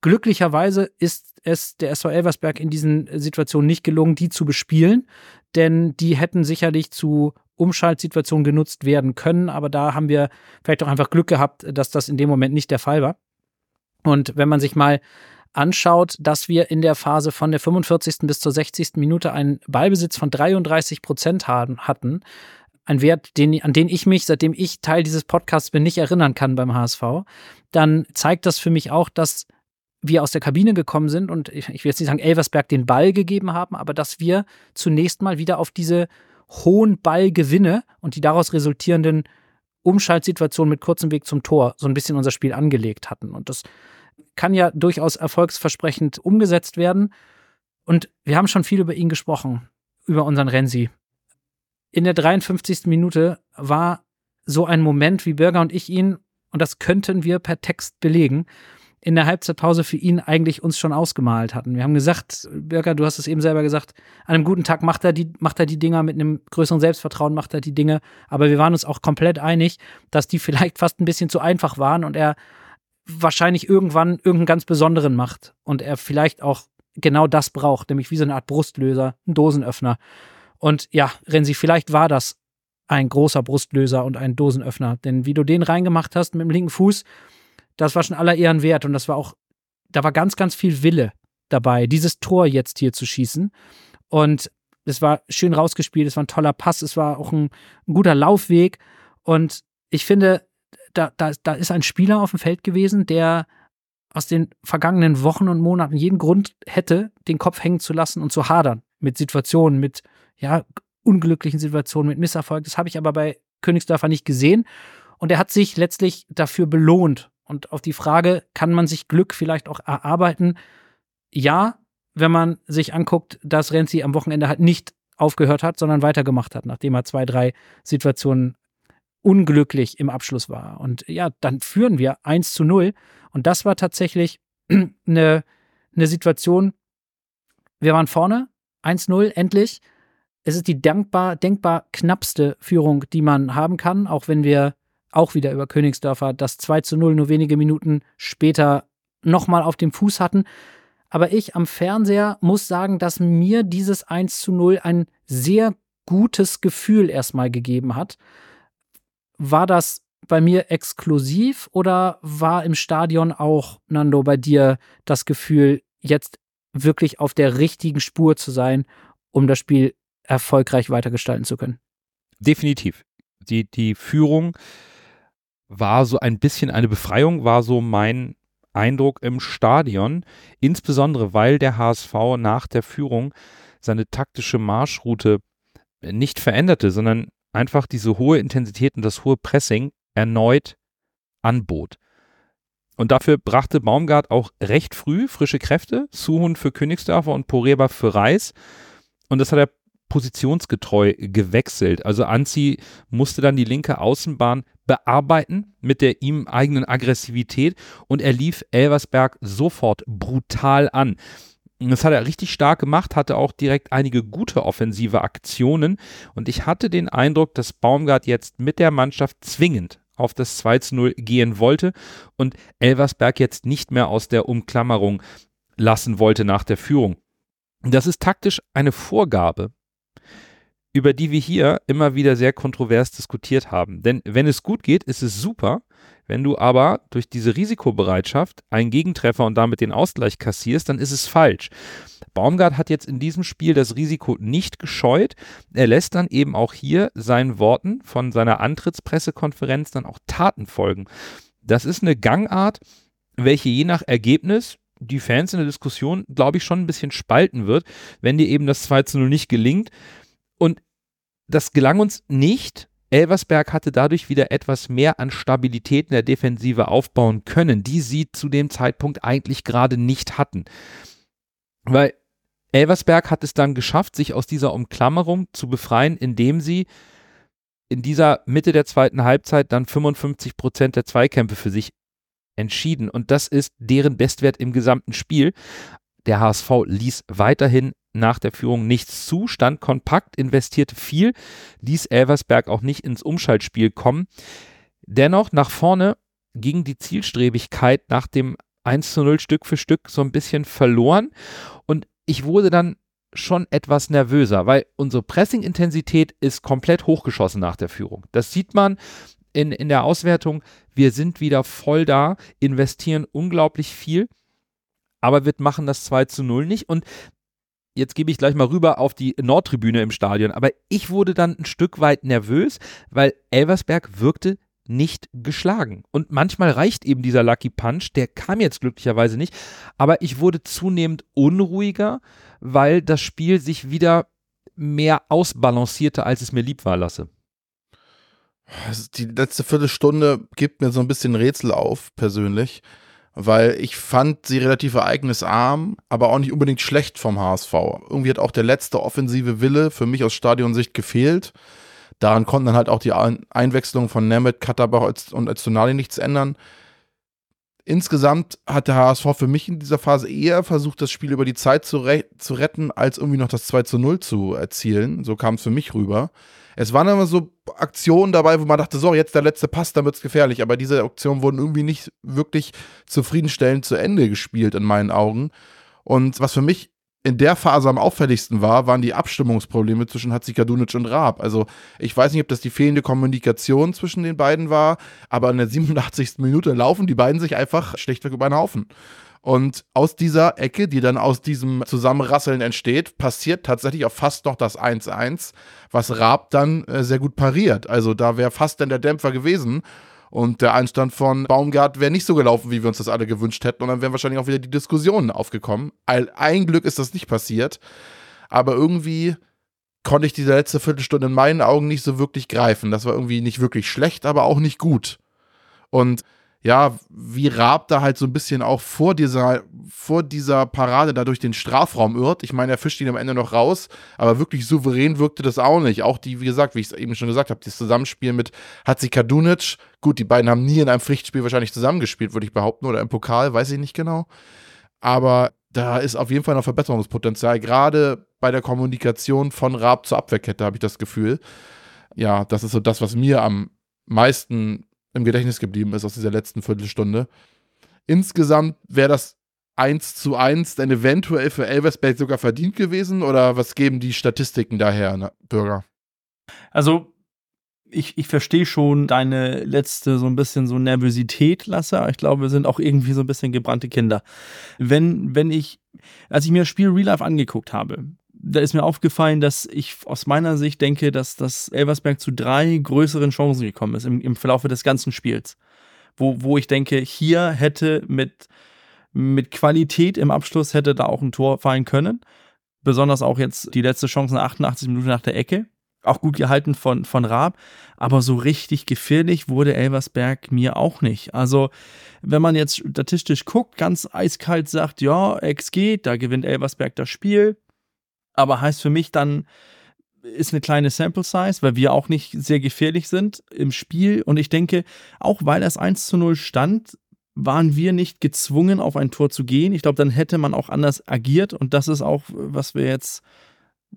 Glücklicherweise ist es der SV Elversberg in diesen Situationen nicht gelungen, die zu bespielen, denn die hätten sicherlich zu Umschaltsituation genutzt werden können, aber da haben wir vielleicht auch einfach Glück gehabt, dass das in dem Moment nicht der Fall war. Und wenn man sich mal anschaut, dass wir in der Phase von der 45. bis zur 60. Minute einen Ballbesitz von 33 Prozent hatten, ein Wert, den, an den ich mich, seitdem ich Teil dieses Podcasts bin, nicht erinnern kann beim HSV, dann zeigt das für mich auch, dass wir aus der Kabine gekommen sind und ich, ich will jetzt nicht sagen, Elversberg den Ball gegeben haben, aber dass wir zunächst mal wieder auf diese hohen Ballgewinne und die daraus resultierenden Umschaltsituationen mit kurzem Weg zum Tor so ein bisschen unser Spiel angelegt hatten. Und das kann ja durchaus erfolgsversprechend umgesetzt werden. Und wir haben schon viel über ihn gesprochen, über unseren Renzi. In der 53. Minute war so ein Moment, wie Bürger und ich ihn, und das könnten wir per Text belegen, in der Halbzeitpause für ihn eigentlich uns schon ausgemalt hatten. Wir haben gesagt, Bürger, du hast es eben selber gesagt, an einem guten Tag macht er die, macht er die Dinger mit einem größeren Selbstvertrauen, macht er die Dinge. Aber wir waren uns auch komplett einig, dass die vielleicht fast ein bisschen zu einfach waren und er wahrscheinlich irgendwann irgendeinen ganz besonderen macht und er vielleicht auch genau das braucht, nämlich wie so eine Art Brustlöser, ein Dosenöffner. Und ja, Renzi, vielleicht war das ein großer Brustlöser und ein Dosenöffner, denn wie du den reingemacht hast mit dem linken Fuß, das war schon aller Ehren wert und das war auch, da war ganz, ganz viel Wille dabei, dieses Tor jetzt hier zu schießen. Und es war schön rausgespielt, es war ein toller Pass, es war auch ein, ein guter Laufweg. Und ich finde, da, da, da ist ein Spieler auf dem Feld gewesen, der aus den vergangenen Wochen und Monaten jeden Grund hätte, den Kopf hängen zu lassen und zu hadern mit Situationen, mit ja, unglücklichen Situationen, mit Misserfolg. Das habe ich aber bei Königsdörfer nicht gesehen. Und er hat sich letztlich dafür belohnt. Und auf die Frage, kann man sich Glück vielleicht auch erarbeiten? Ja, wenn man sich anguckt, dass Renzi am Wochenende halt nicht aufgehört hat, sondern weitergemacht hat, nachdem er zwei, drei Situationen unglücklich im Abschluss war. Und ja, dann führen wir 1 zu 0. Und das war tatsächlich eine, eine Situation, wir waren vorne, 1-0, endlich. Es ist die dankbar, denkbar knappste Führung, die man haben kann, auch wenn wir auch wieder über Königsdörfer das 2 zu 0 nur wenige Minuten später nochmal auf dem Fuß hatten. Aber ich am Fernseher muss sagen, dass mir dieses 1 zu 0 ein sehr gutes Gefühl erstmal gegeben hat. War das bei mir exklusiv oder war im Stadion auch, Nando, bei dir das Gefühl, jetzt wirklich auf der richtigen Spur zu sein, um das Spiel erfolgreich weitergestalten zu können? Definitiv. Die, die Führung war so ein bisschen eine Befreiung, war so mein Eindruck im Stadion, insbesondere weil der HSV nach der Führung seine taktische Marschroute nicht veränderte, sondern einfach diese hohe Intensität und das hohe Pressing erneut anbot. Und dafür brachte Baumgart auch recht früh frische Kräfte, Suhun für Königsdörfer und Poreba für Reis. Und das hat er positionsgetreu gewechselt. Also Anzi musste dann die linke Außenbahn bearbeiten mit der ihm eigenen Aggressivität und er lief Elversberg sofort brutal an. Das hat er richtig stark gemacht, hatte auch direkt einige gute offensive Aktionen und ich hatte den Eindruck, dass Baumgart jetzt mit der Mannschaft zwingend auf das 2 zu 0 gehen wollte und Elversberg jetzt nicht mehr aus der Umklammerung lassen wollte nach der Führung. Das ist taktisch eine Vorgabe, über die wir hier immer wieder sehr kontrovers diskutiert haben. Denn wenn es gut geht, ist es super. Wenn du aber durch diese Risikobereitschaft einen Gegentreffer und damit den Ausgleich kassierst, dann ist es falsch. Baumgart hat jetzt in diesem Spiel das Risiko nicht gescheut. Er lässt dann eben auch hier seinen Worten von seiner Antrittspressekonferenz dann auch Taten folgen. Das ist eine Gangart, welche je nach Ergebnis die Fans in der Diskussion, glaube ich, schon ein bisschen spalten wird, wenn dir eben das 2 zu 0 nicht gelingt. Und das gelang uns nicht. Elversberg hatte dadurch wieder etwas mehr an Stabilität in der Defensive aufbauen können, die sie zu dem Zeitpunkt eigentlich gerade nicht hatten. Weil Elversberg hat es dann geschafft, sich aus dieser Umklammerung zu befreien, indem sie in dieser Mitte der zweiten Halbzeit dann 55 Prozent der Zweikämpfe für sich entschieden. Und das ist deren Bestwert im gesamten Spiel. Der HSV ließ weiterhin nach der Führung nichts zu, stand kompakt, investierte viel, ließ Elversberg auch nicht ins Umschaltspiel kommen. Dennoch nach vorne ging die Zielstrebigkeit nach dem 1 zu 0 Stück für Stück so ein bisschen verloren und ich wurde dann schon etwas nervöser, weil unsere Pressing-Intensität ist komplett hochgeschossen nach der Führung. Das sieht man in, in der Auswertung. Wir sind wieder voll da, investieren unglaublich viel, aber wir machen das 2 zu 0 nicht. Und jetzt gebe ich gleich mal rüber auf die Nordtribüne im Stadion, aber ich wurde dann ein Stück weit nervös, weil Elversberg wirkte nicht geschlagen. Und manchmal reicht eben dieser Lucky Punch, der kam jetzt glücklicherweise nicht, aber ich wurde zunehmend unruhiger, weil das Spiel sich wieder mehr ausbalancierte, als es mir lieb war, lasse. Die letzte Viertelstunde gibt mir so ein bisschen Rätsel auf, persönlich, weil ich fand sie relativ ereignisarm, aber auch nicht unbedingt schlecht vom HSV. Irgendwie hat auch der letzte offensive Wille für mich aus Stadionsicht gefehlt. Daran konnten dann halt auch die Einwechslungen von Nemeth, Katterbach und Öztunali nichts ändern. Insgesamt hat der HSV für mich in dieser Phase eher versucht, das Spiel über die Zeit zu, zu retten, als irgendwie noch das 2 zu 0 zu erzielen. So kam es für mich rüber. Es waren immer so Aktionen dabei, wo man dachte, so, jetzt der letzte Pass, dann wird es gefährlich. Aber diese Aktionen wurden irgendwie nicht wirklich zufriedenstellend zu Ende gespielt, in meinen Augen. Und was für mich in der Phase am auffälligsten war, waren die Abstimmungsprobleme zwischen Hatzikadunic und Raab. Also ich weiß nicht, ob das die fehlende Kommunikation zwischen den beiden war, aber in der 87. Minute laufen die beiden sich einfach schlichtweg über den Haufen. Und aus dieser Ecke, die dann aus diesem Zusammenrasseln entsteht, passiert tatsächlich auch fast noch das 1-1, was Raab dann äh, sehr gut pariert. Also da wäre fast dann der Dämpfer gewesen. Und der Einstand von Baumgart wäre nicht so gelaufen, wie wir uns das alle gewünscht hätten. Und dann wären wahrscheinlich auch wieder die Diskussionen aufgekommen. Ein Glück ist das nicht passiert. Aber irgendwie konnte ich diese letzte Viertelstunde in meinen Augen nicht so wirklich greifen. Das war irgendwie nicht wirklich schlecht, aber auch nicht gut. Und ja, wie Raab da halt so ein bisschen auch vor dieser, vor dieser Parade da durch den Strafraum irrt. Ich meine, er fischt ihn am Ende noch raus, aber wirklich souverän wirkte das auch nicht. Auch die, wie gesagt, wie ich es eben schon gesagt habe, das Zusammenspiel mit Hatzi Kadunic. Gut, die beiden haben nie in einem Pflichtspiel wahrscheinlich zusammengespielt, würde ich behaupten, oder im Pokal, weiß ich nicht genau. Aber da ist auf jeden Fall noch Verbesserungspotenzial, gerade bei der Kommunikation von Raab zur Abwehrkette, habe ich das Gefühl. Ja, das ist so das, was mir am meisten im Gedächtnis geblieben ist aus dieser letzten Viertelstunde. Insgesamt wäre das 1 zu 1 dann eventuell für Elversberg sogar verdient gewesen oder was geben die Statistiken daher, ne, Bürger? Also, ich, ich verstehe schon deine letzte so ein bisschen so Nervosität, Lasse. Ich glaube, wir sind auch irgendwie so ein bisschen gebrannte Kinder. Wenn, wenn ich, als ich mir das Spiel Real Life angeguckt habe, da ist mir aufgefallen, dass ich aus meiner Sicht denke, dass das Elversberg zu drei größeren Chancen gekommen ist im, im Verlauf des ganzen Spiels. Wo, wo ich denke, hier hätte mit, mit Qualität im Abschluss hätte da auch ein Tor fallen können. Besonders auch jetzt die letzte Chance nach 88 Minuten nach der Ecke. Auch gut gehalten von, von Raab. Aber so richtig gefährlich wurde Elversberg mir auch nicht. Also, wenn man jetzt statistisch guckt, ganz eiskalt sagt, ja, XG, da gewinnt Elversberg das Spiel aber heißt für mich dann, ist eine kleine Sample Size, weil wir auch nicht sehr gefährlich sind im Spiel. Und ich denke, auch weil es 1 zu 0 stand, waren wir nicht gezwungen, auf ein Tor zu gehen. Ich glaube, dann hätte man auch anders agiert. Und das ist auch, was wir jetzt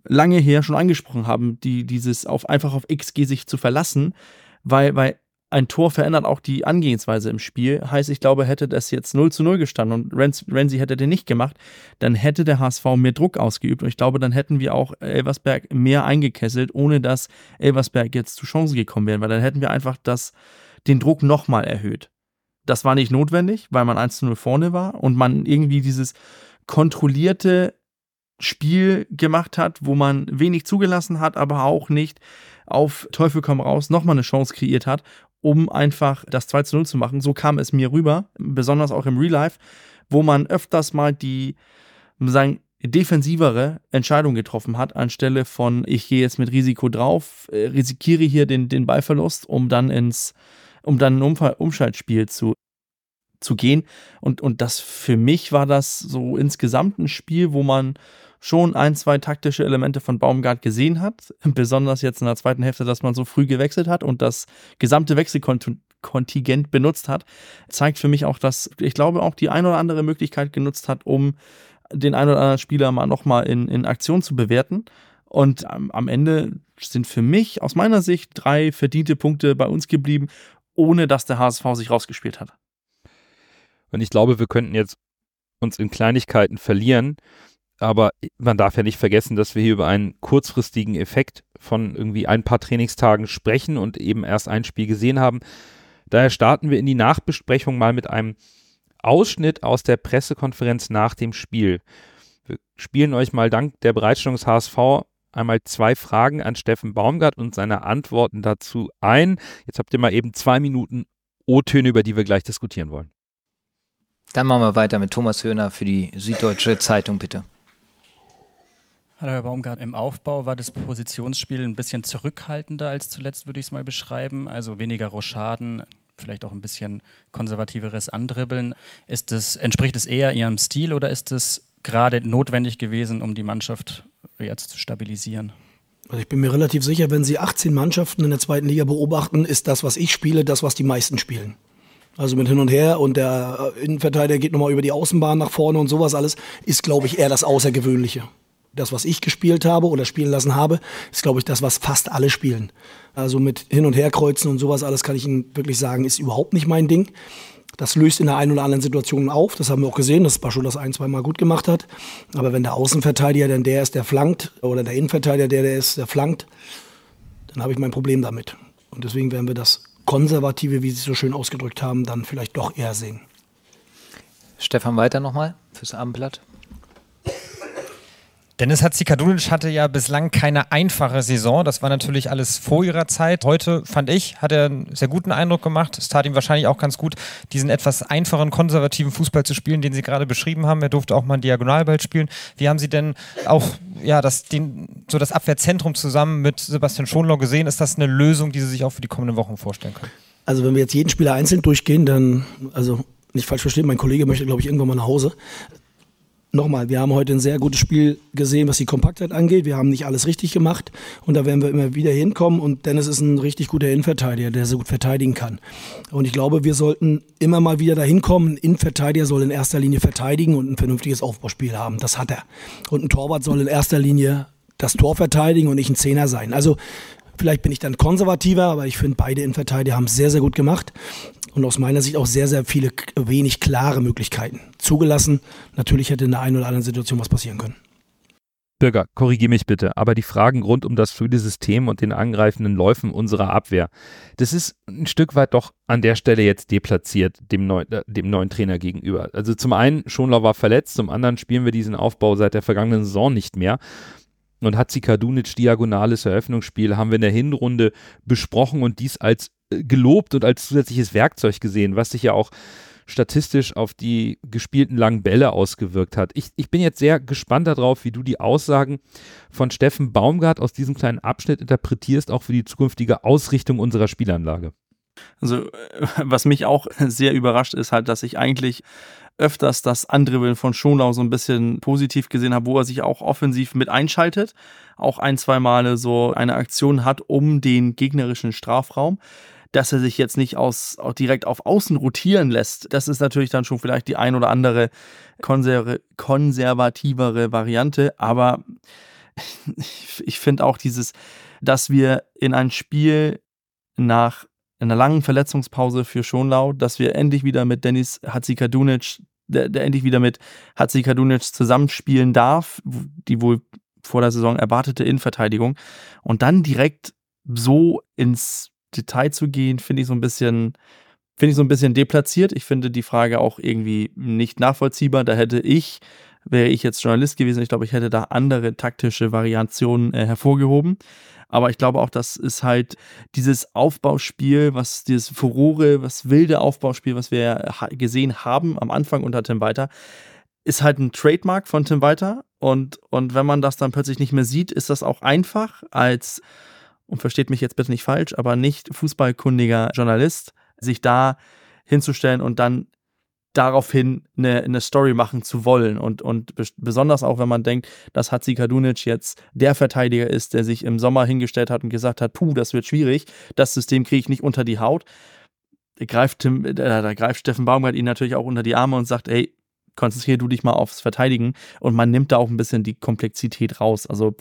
lange her schon angesprochen haben, die, dieses auf einfach auf XG sich zu verlassen, weil, weil ein Tor verändert auch die Angehensweise im Spiel. Heißt, ich glaube, hätte das jetzt 0 zu 0 gestanden und Renzi hätte den nicht gemacht, dann hätte der HSV mehr Druck ausgeübt. Und ich glaube, dann hätten wir auch Elversberg mehr eingekesselt, ohne dass Elversberg jetzt zu Chancen gekommen wäre, weil dann hätten wir einfach das, den Druck nochmal erhöht. Das war nicht notwendig, weil man 1 zu 0 vorne war und man irgendwie dieses kontrollierte Spiel gemacht hat, wo man wenig zugelassen hat, aber auch nicht auf Teufel komm raus nochmal eine Chance kreiert hat um einfach das 2 zu 0 zu machen. So kam es mir rüber, besonders auch im Real Life, wo man öfters mal die, sagen, defensivere Entscheidung getroffen hat, anstelle von ich gehe jetzt mit Risiko drauf, äh, risikiere hier den, den Ballverlust, um dann ins, um dann ein Umschaltspiel zu, zu gehen. Und, und das für mich war das so insgesamt ein Spiel, wo man schon ein, zwei taktische Elemente von Baumgart gesehen hat. Besonders jetzt in der zweiten Hälfte, dass man so früh gewechselt hat und das gesamte Wechselkontingent benutzt hat, zeigt für mich auch, dass ich glaube auch die ein oder andere Möglichkeit genutzt hat, um den ein oder anderen Spieler mal nochmal in, in Aktion zu bewerten. Und am, Ende sind für mich aus meiner Sicht drei verdiente Punkte bei uns geblieben, ohne dass der HSV sich rausgespielt hat. Und ich glaube, wir könnten jetzt uns in Kleinigkeiten verlieren, aber man darf ja nicht vergessen, dass wir hier über einen kurzfristigen Effekt von irgendwie ein paar Trainingstagen sprechen und eben erst ein Spiel gesehen haben. Daher starten wir in die Nachbesprechung mal mit einem Ausschnitt aus der Pressekonferenz nach dem Spiel. Wir spielen euch mal dank der Bereitstellung des HSV einmal zwei Fragen an Steffen Baumgart und seine Antworten dazu ein. Jetzt habt ihr mal eben zwei Minuten O-Töne, über die wir gleich diskutieren wollen. Dann machen wir weiter mit Thomas Höhner für die Süddeutsche Zeitung, bitte. Hallo Herr Baumgart, im Aufbau war das Positionsspiel ein bisschen zurückhaltender als zuletzt, würde ich es mal beschreiben. Also weniger Rochaden, vielleicht auch ein bisschen konservativeres Andribbeln. Ist das, entspricht es eher Ihrem Stil oder ist es gerade notwendig gewesen, um die Mannschaft jetzt zu stabilisieren? Also ich bin mir relativ sicher, wenn Sie 18 Mannschaften in der zweiten Liga beobachten, ist das, was ich spiele, das, was die meisten spielen. Also mit hin und her und der Innenverteidiger geht nochmal über die Außenbahn nach vorne und sowas alles, ist, glaube ich, eher das Außergewöhnliche das, was ich gespielt habe oder spielen lassen habe, ist, glaube ich, das, was fast alle spielen. Also mit Hin- und Herkreuzen und sowas alles kann ich Ihnen wirklich sagen, ist überhaupt nicht mein Ding. Das löst in der einen oder anderen Situation auf. Das haben wir auch gesehen, dass Bascho das ein, zwei Mal gut gemacht hat. Aber wenn der Außenverteidiger denn der ist, der flankt, oder der Innenverteidiger der, der ist, der flankt, dann habe ich mein Problem damit. Und deswegen werden wir das Konservative, wie Sie es so schön ausgedrückt haben, dann vielleicht doch eher sehen. Stefan Weiter nochmal fürs Abendblatt. Dennis Hatzikadunic hatte ja bislang keine einfache Saison. Das war natürlich alles vor ihrer Zeit. Heute, fand ich, hat er einen sehr guten Eindruck gemacht. Es tat ihm wahrscheinlich auch ganz gut, diesen etwas einfachen, konservativen Fußball zu spielen, den Sie gerade beschrieben haben. Er durfte auch mal einen Diagonalball spielen. Wie haben Sie denn auch ja, das, den, so das Abwehrzentrum zusammen mit Sebastian Schonlau gesehen? Ist das eine Lösung, die Sie sich auch für die kommenden Wochen vorstellen können? Also wenn wir jetzt jeden Spieler einzeln durchgehen, dann, also nicht falsch verstehen, mein Kollege möchte, glaube ich, irgendwann mal nach Hause nochmal, wir haben heute ein sehr gutes Spiel gesehen, was die Kompaktheit angeht. Wir haben nicht alles richtig gemacht und da werden wir immer wieder hinkommen. Und Dennis ist ein richtig guter Innenverteidiger, der sehr gut verteidigen kann. Und ich glaube, wir sollten immer mal wieder dahin kommen. Ein Innenverteidiger soll in erster Linie verteidigen und ein vernünftiges Aufbauspiel haben. Das hat er. Und ein Torwart soll in erster Linie das Tor verteidigen und nicht ein Zehner sein. Also Vielleicht bin ich dann konservativer, aber ich finde, beide Innenverteidiger haben es sehr, sehr gut gemacht und aus meiner Sicht auch sehr, sehr viele wenig klare Möglichkeiten zugelassen. Natürlich hätte in der einen oder anderen Situation was passieren können. Bürger, korrigiere mich bitte, aber die Fragen rund um das frühe System und den angreifenden Läufen unserer Abwehr, das ist ein Stück weit doch an der Stelle jetzt deplatziert dem, neu, äh, dem neuen Trainer gegenüber. Also zum einen, Schonlau war verletzt, zum anderen spielen wir diesen Aufbau seit der vergangenen Saison nicht mehr. Und Hatzikadunic diagonales Eröffnungsspiel haben wir in der Hinrunde besprochen und dies als gelobt und als zusätzliches Werkzeug gesehen, was sich ja auch statistisch auf die gespielten langen Bälle ausgewirkt hat. Ich, ich bin jetzt sehr gespannt darauf, wie du die Aussagen von Steffen Baumgart aus diesem kleinen Abschnitt interpretierst, auch für die zukünftige Ausrichtung unserer Spielanlage. Also, äh, was mich auch sehr überrascht, ist halt, dass ich eigentlich öfters das Andribbeln von Schonau so ein bisschen positiv gesehen habe, wo er sich auch offensiv mit einschaltet, auch ein, zwei Male so eine Aktion hat um den gegnerischen Strafraum. Dass er sich jetzt nicht aus, direkt auf Außen rotieren lässt, das ist natürlich dann schon vielleicht die ein oder andere konser konservativere Variante, aber ich, ich finde auch dieses, dass wir in ein Spiel nach in einer langen Verletzungspause für Schonlau, dass wir endlich wieder mit Dennis Hatzikadunic, der, der endlich wieder mit Hatzikadunic zusammenspielen darf, die wohl vor der Saison erwartete Innenverteidigung. Und dann direkt so ins Detail zu gehen, finde ich so ein bisschen, finde ich so ein bisschen deplatziert. Ich finde die Frage auch irgendwie nicht nachvollziehbar. Da hätte ich, wäre ich jetzt Journalist gewesen, ich glaube, ich hätte da andere taktische Variationen äh, hervorgehoben. Aber ich glaube auch, das ist halt dieses Aufbauspiel, was dieses Furore, was wilde Aufbauspiel, was wir gesehen haben am Anfang unter Tim Walter, ist halt ein Trademark von Tim Walter. Und, und wenn man das dann plötzlich nicht mehr sieht, ist das auch einfach als, und versteht mich jetzt bitte nicht falsch, aber nicht fußballkundiger Journalist, sich da hinzustellen und dann daraufhin eine, eine Story machen zu wollen. Und, und besonders auch, wenn man denkt, dass Hatzi Kadunic jetzt der Verteidiger ist, der sich im Sommer hingestellt hat und gesagt hat, puh, das wird schwierig, das System kriege ich nicht unter die Haut. Greift, Tim, äh, da greift Steffen Baumgart ihn natürlich auch unter die Arme und sagt, ey, konzentrier du dich mal aufs Verteidigen und man nimmt da auch ein bisschen die Komplexität raus. Also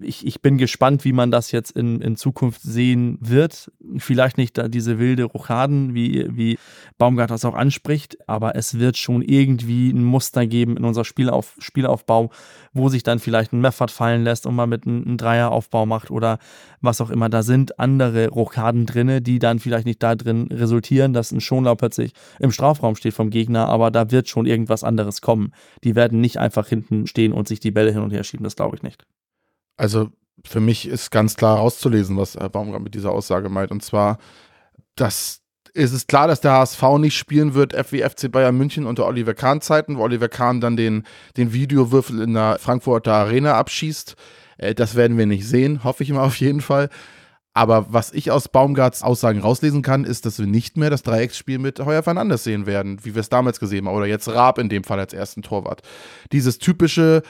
ich, ich bin gespannt, wie man das jetzt in, in Zukunft sehen wird. Vielleicht nicht diese wilde Rochaden, wie, wie Baumgart das auch anspricht, aber es wird schon irgendwie ein Muster geben in unser Spielauf, Spielaufbau, wo sich dann vielleicht ein Meffert fallen lässt und man mit einem, einem Dreieraufbau macht oder was auch immer. Da sind andere Rochaden drinne, die dann vielleicht nicht da drin resultieren, dass ein Schonlau plötzlich im Strafraum steht vom Gegner, aber da wird schon irgendwas anderes kommen. Die werden nicht einfach hinten stehen und sich die Bälle hin und her schieben, das glaube ich nicht. Also für mich ist ganz klar rauszulesen, was Herr Baumgart mit dieser Aussage meint. Und zwar, dass es ist klar, dass der HSV nicht spielen wird, wie FC Bayern München unter Oliver Kahn-Zeiten, wo Oliver Kahn dann den, den Videowürfel in der Frankfurter Arena abschießt. Äh, das werden wir nicht sehen, hoffe ich mal auf jeden Fall. Aber was ich aus Baumgarts Aussagen rauslesen kann, ist, dass wir nicht mehr das Dreiecksspiel mit Heuer Fernandes sehen werden, wie wir es damals gesehen haben. Oder jetzt Raab in dem Fall als ersten Torwart. Dieses typische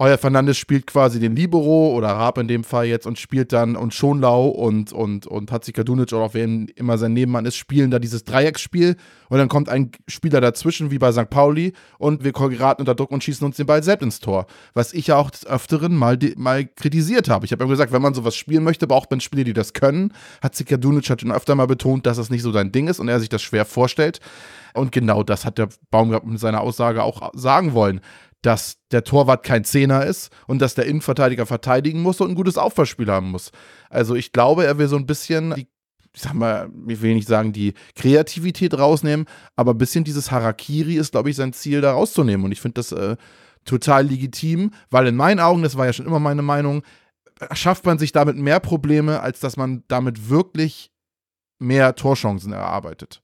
euer Fernandes spielt quasi den Libero oder Raab in dem Fall jetzt und spielt dann und Schonlau und, und, und Hatzika Dunic oder auch wer immer sein Nebenmann ist, spielen da dieses Dreiecksspiel und dann kommt ein Spieler dazwischen, wie bei St. Pauli und wir geraten unter Druck und schießen uns den Ball selbst ins Tor. Was ich ja auch des Öfteren mal, mal kritisiert habe. Ich habe ja gesagt, wenn man sowas spielen möchte, braucht man Spieler, die das können. Hatzika Dunic hat schon öfter mal betont, dass das nicht so sein Ding ist und er sich das schwer vorstellt. Und genau das hat der Baumgart mit seiner Aussage auch sagen wollen dass der Torwart kein Zehner ist und dass der Innenverteidiger verteidigen muss und ein gutes Aufbauspiel haben muss. Also ich glaube, er will so ein bisschen die ich sag mal, ich will nicht sagen, die Kreativität rausnehmen, aber ein bisschen dieses Harakiri ist, glaube ich, sein Ziel, da rauszunehmen. Und ich finde das äh, total legitim, weil in meinen Augen, das war ja schon immer meine Meinung, schafft man sich damit mehr Probleme, als dass man damit wirklich mehr Torchancen erarbeitet.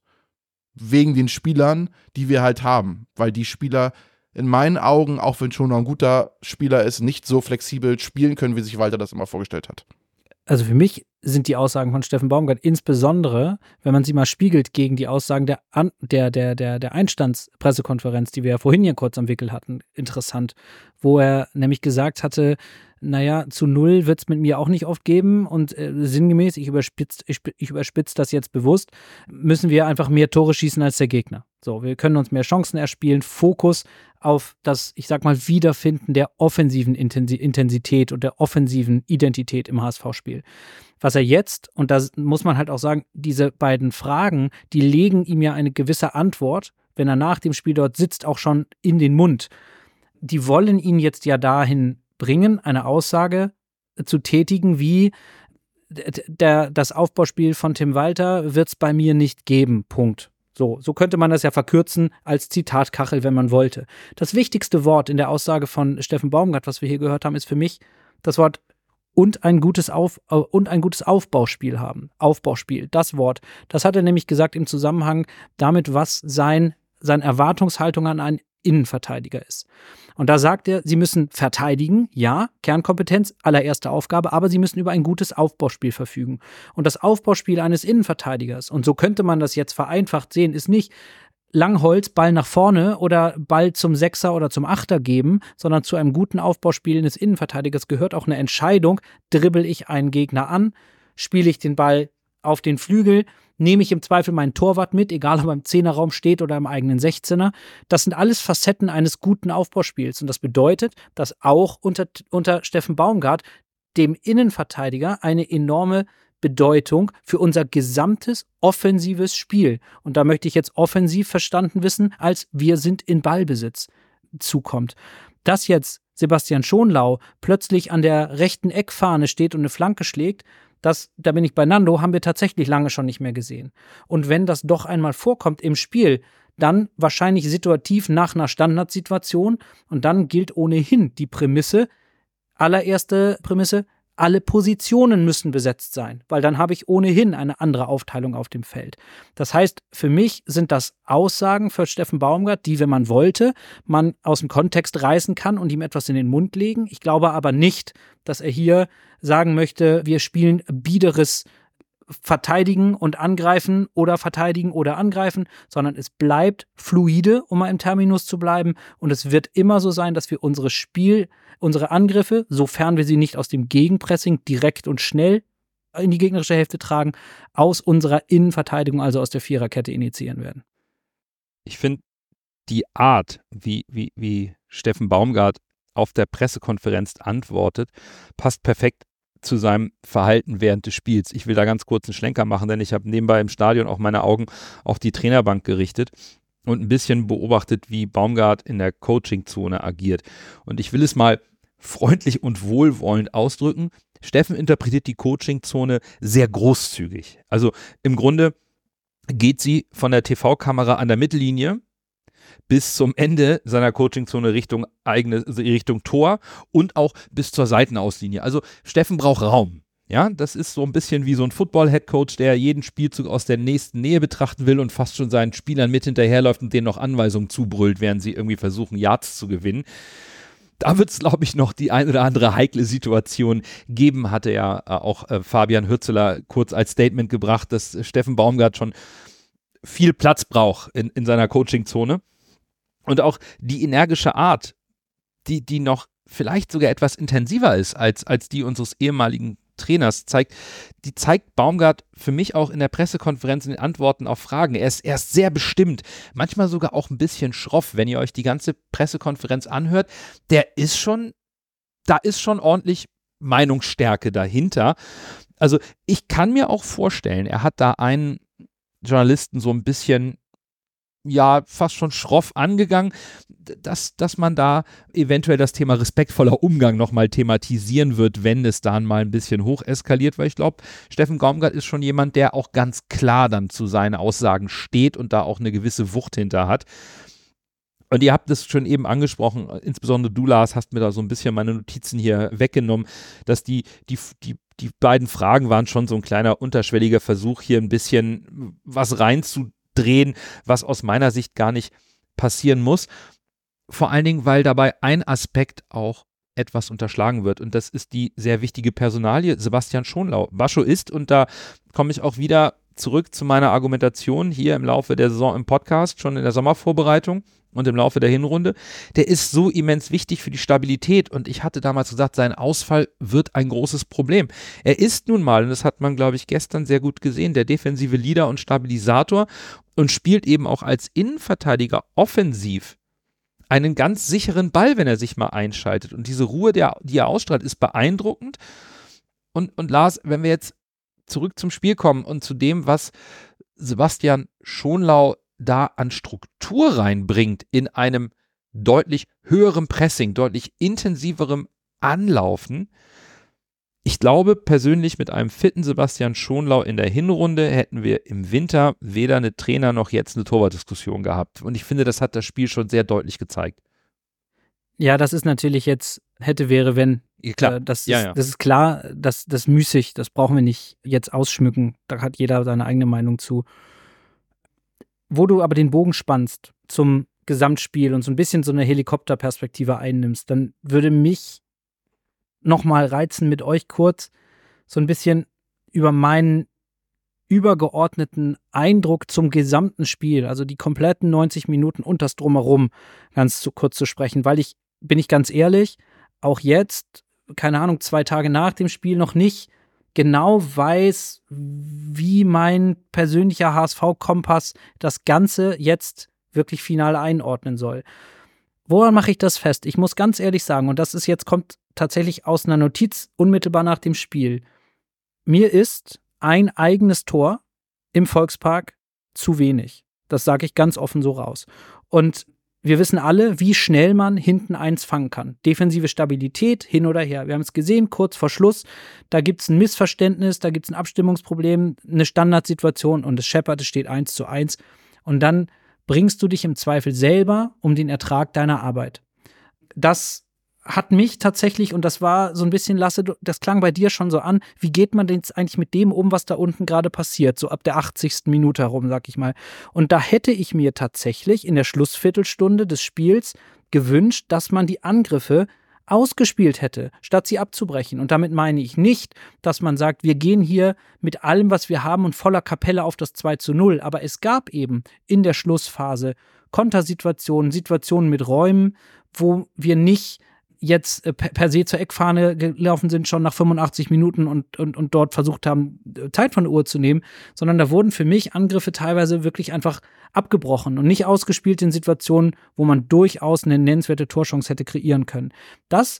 Wegen den Spielern, die wir halt haben. Weil die Spieler in meinen Augen, auch wenn schon noch ein guter Spieler ist, nicht so flexibel spielen können, wie sich Walter das immer vorgestellt hat. Also für mich sind die Aussagen von Steffen Baumgart insbesondere, wenn man sie mal spiegelt gegen die Aussagen der, An der, der, der, der Einstandspressekonferenz, die wir ja vorhin hier kurz am Wickel hatten, interessant, wo er nämlich gesagt hatte, naja, zu null wird es mit mir auch nicht oft geben und äh, sinngemäß, ich überspitze ich, ich überspitz das jetzt bewusst, müssen wir einfach mehr Tore schießen als der Gegner. So, wir können uns mehr Chancen erspielen, Fokus auf das, ich sag mal, Wiederfinden der offensiven Intensität und der offensiven Identität im HSV-Spiel. Was er jetzt, und da muss man halt auch sagen, diese beiden Fragen, die legen ihm ja eine gewisse Antwort, wenn er nach dem Spiel dort sitzt, auch schon in den Mund. Die wollen ihn jetzt ja dahin bringen, eine Aussage zu tätigen, wie der, das Aufbauspiel von Tim Walter wird es bei mir nicht geben. Punkt. So, so könnte man das ja verkürzen als Zitatkachel, wenn man wollte. Das wichtigste Wort in der Aussage von Steffen Baumgart, was wir hier gehört haben, ist für mich das Wort und ein gutes Auf äh, und ein gutes Aufbauspiel haben. Aufbauspiel, das Wort. Das hat er nämlich gesagt im Zusammenhang damit, was sein seine Erwartungshaltung an einen Innenverteidiger ist. Und da sagt er, sie müssen verteidigen, ja, Kernkompetenz, allererste Aufgabe, aber sie müssen über ein gutes Aufbauspiel verfügen. Und das Aufbauspiel eines Innenverteidigers, und so könnte man das jetzt vereinfacht sehen, ist nicht Langholz, Ball nach vorne oder Ball zum Sechser oder zum Achter geben, sondern zu einem guten Aufbauspiel eines Innenverteidigers gehört auch eine Entscheidung, dribbel ich einen Gegner an, spiele ich den Ball auf den Flügel, nehme ich im Zweifel meinen Torwart mit, egal ob er im Zehnerraum steht oder im eigenen Sechzehner. Das sind alles Facetten eines guten Aufbauspiels. Und das bedeutet, dass auch unter, unter Steffen Baumgart dem Innenverteidiger eine enorme Bedeutung für unser gesamtes offensives Spiel. Und da möchte ich jetzt offensiv verstanden wissen, als wir sind in Ballbesitz zukommt. Dass jetzt Sebastian Schonlau plötzlich an der rechten Eckfahne steht und eine Flanke schlägt, das, da bin ich bei Nando, haben wir tatsächlich lange schon nicht mehr gesehen. Und wenn das doch einmal vorkommt im Spiel, dann wahrscheinlich situativ nach einer Standardsituation und dann gilt ohnehin die Prämisse, allererste Prämisse, alle Positionen müssen besetzt sein, weil dann habe ich ohnehin eine andere Aufteilung auf dem Feld. Das heißt, für mich sind das Aussagen für Steffen Baumgart, die, wenn man wollte, man aus dem Kontext reißen kann und ihm etwas in den Mund legen. Ich glaube aber nicht, dass er hier sagen möchte, wir spielen biederes verteidigen und angreifen oder verteidigen oder angreifen, sondern es bleibt fluide, um mal im Terminus zu bleiben. Und es wird immer so sein, dass wir unsere Spiel, unsere Angriffe, sofern wir sie nicht aus dem Gegenpressing direkt und schnell in die gegnerische Hälfte tragen, aus unserer Innenverteidigung, also aus der Viererkette initiieren werden. Ich finde, die Art, wie, wie, wie Steffen Baumgart auf der Pressekonferenz antwortet, passt perfekt zu seinem Verhalten während des Spiels. Ich will da ganz kurz einen Schlenker machen, denn ich habe nebenbei im Stadion auch meine Augen auf die Trainerbank gerichtet und ein bisschen beobachtet, wie Baumgart in der Coachingzone agiert. Und ich will es mal freundlich und wohlwollend ausdrücken. Steffen interpretiert die Coachingzone sehr großzügig. Also im Grunde geht sie von der TV-Kamera an der Mittellinie bis zum Ende seiner Coachingzone Richtung eigene Richtung Tor und auch bis zur Seitenauslinie. Also Steffen braucht Raum. Ja, das ist so ein bisschen wie so ein Football-Headcoach, der jeden Spielzug aus der nächsten Nähe betrachten will und fast schon seinen Spielern mit hinterherläuft und denen noch Anweisungen zubrüllt, während sie irgendwie versuchen, Yards zu gewinnen. Da wird es, glaube ich, noch die ein oder andere heikle Situation geben, hatte ja äh, auch äh, Fabian Hürzeler kurz als Statement gebracht, dass Steffen Baumgart schon viel Platz braucht in, in seiner Coachingzone. Und auch die energische Art, die, die noch vielleicht sogar etwas intensiver ist als, als die unseres ehemaligen Trainers, zeigt, die zeigt Baumgart für mich auch in der Pressekonferenz in den Antworten auf Fragen. Er ist, er ist sehr bestimmt, manchmal sogar auch ein bisschen schroff, wenn ihr euch die ganze Pressekonferenz anhört. Der ist schon, da ist schon ordentlich Meinungsstärke dahinter. Also ich kann mir auch vorstellen, er hat da einen Journalisten so ein bisschen ja fast schon schroff angegangen, dass, dass man da eventuell das Thema respektvoller Umgang nochmal thematisieren wird, wenn es dann mal ein bisschen hoch eskaliert, weil ich glaube, Steffen Gaumgart ist schon jemand, der auch ganz klar dann zu seinen Aussagen steht und da auch eine gewisse Wucht hinter hat. Und ihr habt es schon eben angesprochen, insbesondere du, Lars, hast mir da so ein bisschen meine Notizen hier weggenommen, dass die, die, die, die beiden Fragen waren schon so ein kleiner unterschwelliger Versuch, hier ein bisschen was reinzudrehen drehen, was aus meiner Sicht gar nicht passieren muss. Vor allen Dingen, weil dabei ein Aspekt auch etwas unterschlagen wird. Und das ist die sehr wichtige Personalie Sebastian Schonlau. Bascho ist, und da komme ich auch wieder zurück zu meiner Argumentation hier im Laufe der Saison im Podcast, schon in der Sommervorbereitung und im Laufe der Hinrunde, der ist so immens wichtig für die Stabilität. Und ich hatte damals gesagt, sein Ausfall wird ein großes Problem. Er ist nun mal, und das hat man, glaube ich, gestern sehr gut gesehen, der defensive Leader und Stabilisator und spielt eben auch als Innenverteidiger offensiv einen ganz sicheren Ball, wenn er sich mal einschaltet. Und diese Ruhe, die er ausstrahlt, ist beeindruckend. Und, und Lars, wenn wir jetzt zurück zum Spiel kommen und zu dem, was Sebastian Schonlau da an Struktur reinbringt in einem deutlich höheren Pressing, deutlich intensiverem Anlaufen. Ich glaube persönlich, mit einem fitten Sebastian Schonlau in der Hinrunde hätten wir im Winter weder eine Trainer noch jetzt eine Torwartdiskussion gehabt. Und ich finde, das hat das Spiel schon sehr deutlich gezeigt. Ja, das ist natürlich jetzt hätte, wäre, wenn. Ja, klar. Äh, das, ja, ist, ja. das ist klar, das, das müßig, das brauchen wir nicht jetzt ausschmücken. Da hat jeder seine eigene Meinung zu. Wo du aber den Bogen spannst zum Gesamtspiel und so ein bisschen so eine Helikopterperspektive einnimmst, dann würde mich nochmal reizen, mit euch kurz so ein bisschen über meinen übergeordneten Eindruck zum gesamten Spiel, also die kompletten 90 Minuten und das Drumherum, ganz zu kurz zu sprechen, weil ich, bin ich ganz ehrlich, auch jetzt, keine Ahnung, zwei Tage nach dem Spiel noch nicht genau weiß, wie mein persönlicher HSV-Kompass das Ganze jetzt wirklich final einordnen soll. Woran mache ich das fest? Ich muss ganz ehrlich sagen, und das ist jetzt kommt tatsächlich aus einer Notiz unmittelbar nach dem Spiel. Mir ist ein eigenes Tor im Volkspark zu wenig. Das sage ich ganz offen so raus. Und wir wissen alle, wie schnell man hinten eins fangen kann. Defensive Stabilität hin oder her. Wir haben es gesehen, kurz vor Schluss. Da gibt es ein Missverständnis, da gibt es ein Abstimmungsproblem, eine Standardsituation und es scheppert, es steht eins zu eins. Und dann bringst du dich im Zweifel selber um den Ertrag deiner Arbeit. Das hat mich tatsächlich, und das war so ein bisschen, Lasse, das klang bei dir schon so an, wie geht man denn jetzt eigentlich mit dem um, was da unten gerade passiert, so ab der 80. Minute herum, sag ich mal. Und da hätte ich mir tatsächlich in der Schlussviertelstunde des Spiels gewünscht, dass man die Angriffe ausgespielt hätte, statt sie abzubrechen. Und damit meine ich nicht, dass man sagt, wir gehen hier mit allem, was wir haben und voller Kapelle auf das 2 zu 0. Aber es gab eben in der Schlussphase Kontersituationen, Situationen mit Räumen, wo wir nicht jetzt äh, per, se zur Eckfahne gelaufen sind, schon nach 85 Minuten und, und, und dort versucht haben, Zeit von der Uhr zu nehmen, sondern da wurden für mich Angriffe teilweise wirklich einfach abgebrochen und nicht ausgespielt in Situationen, wo man durchaus eine nennenswerte Torchance hätte kreieren können. Das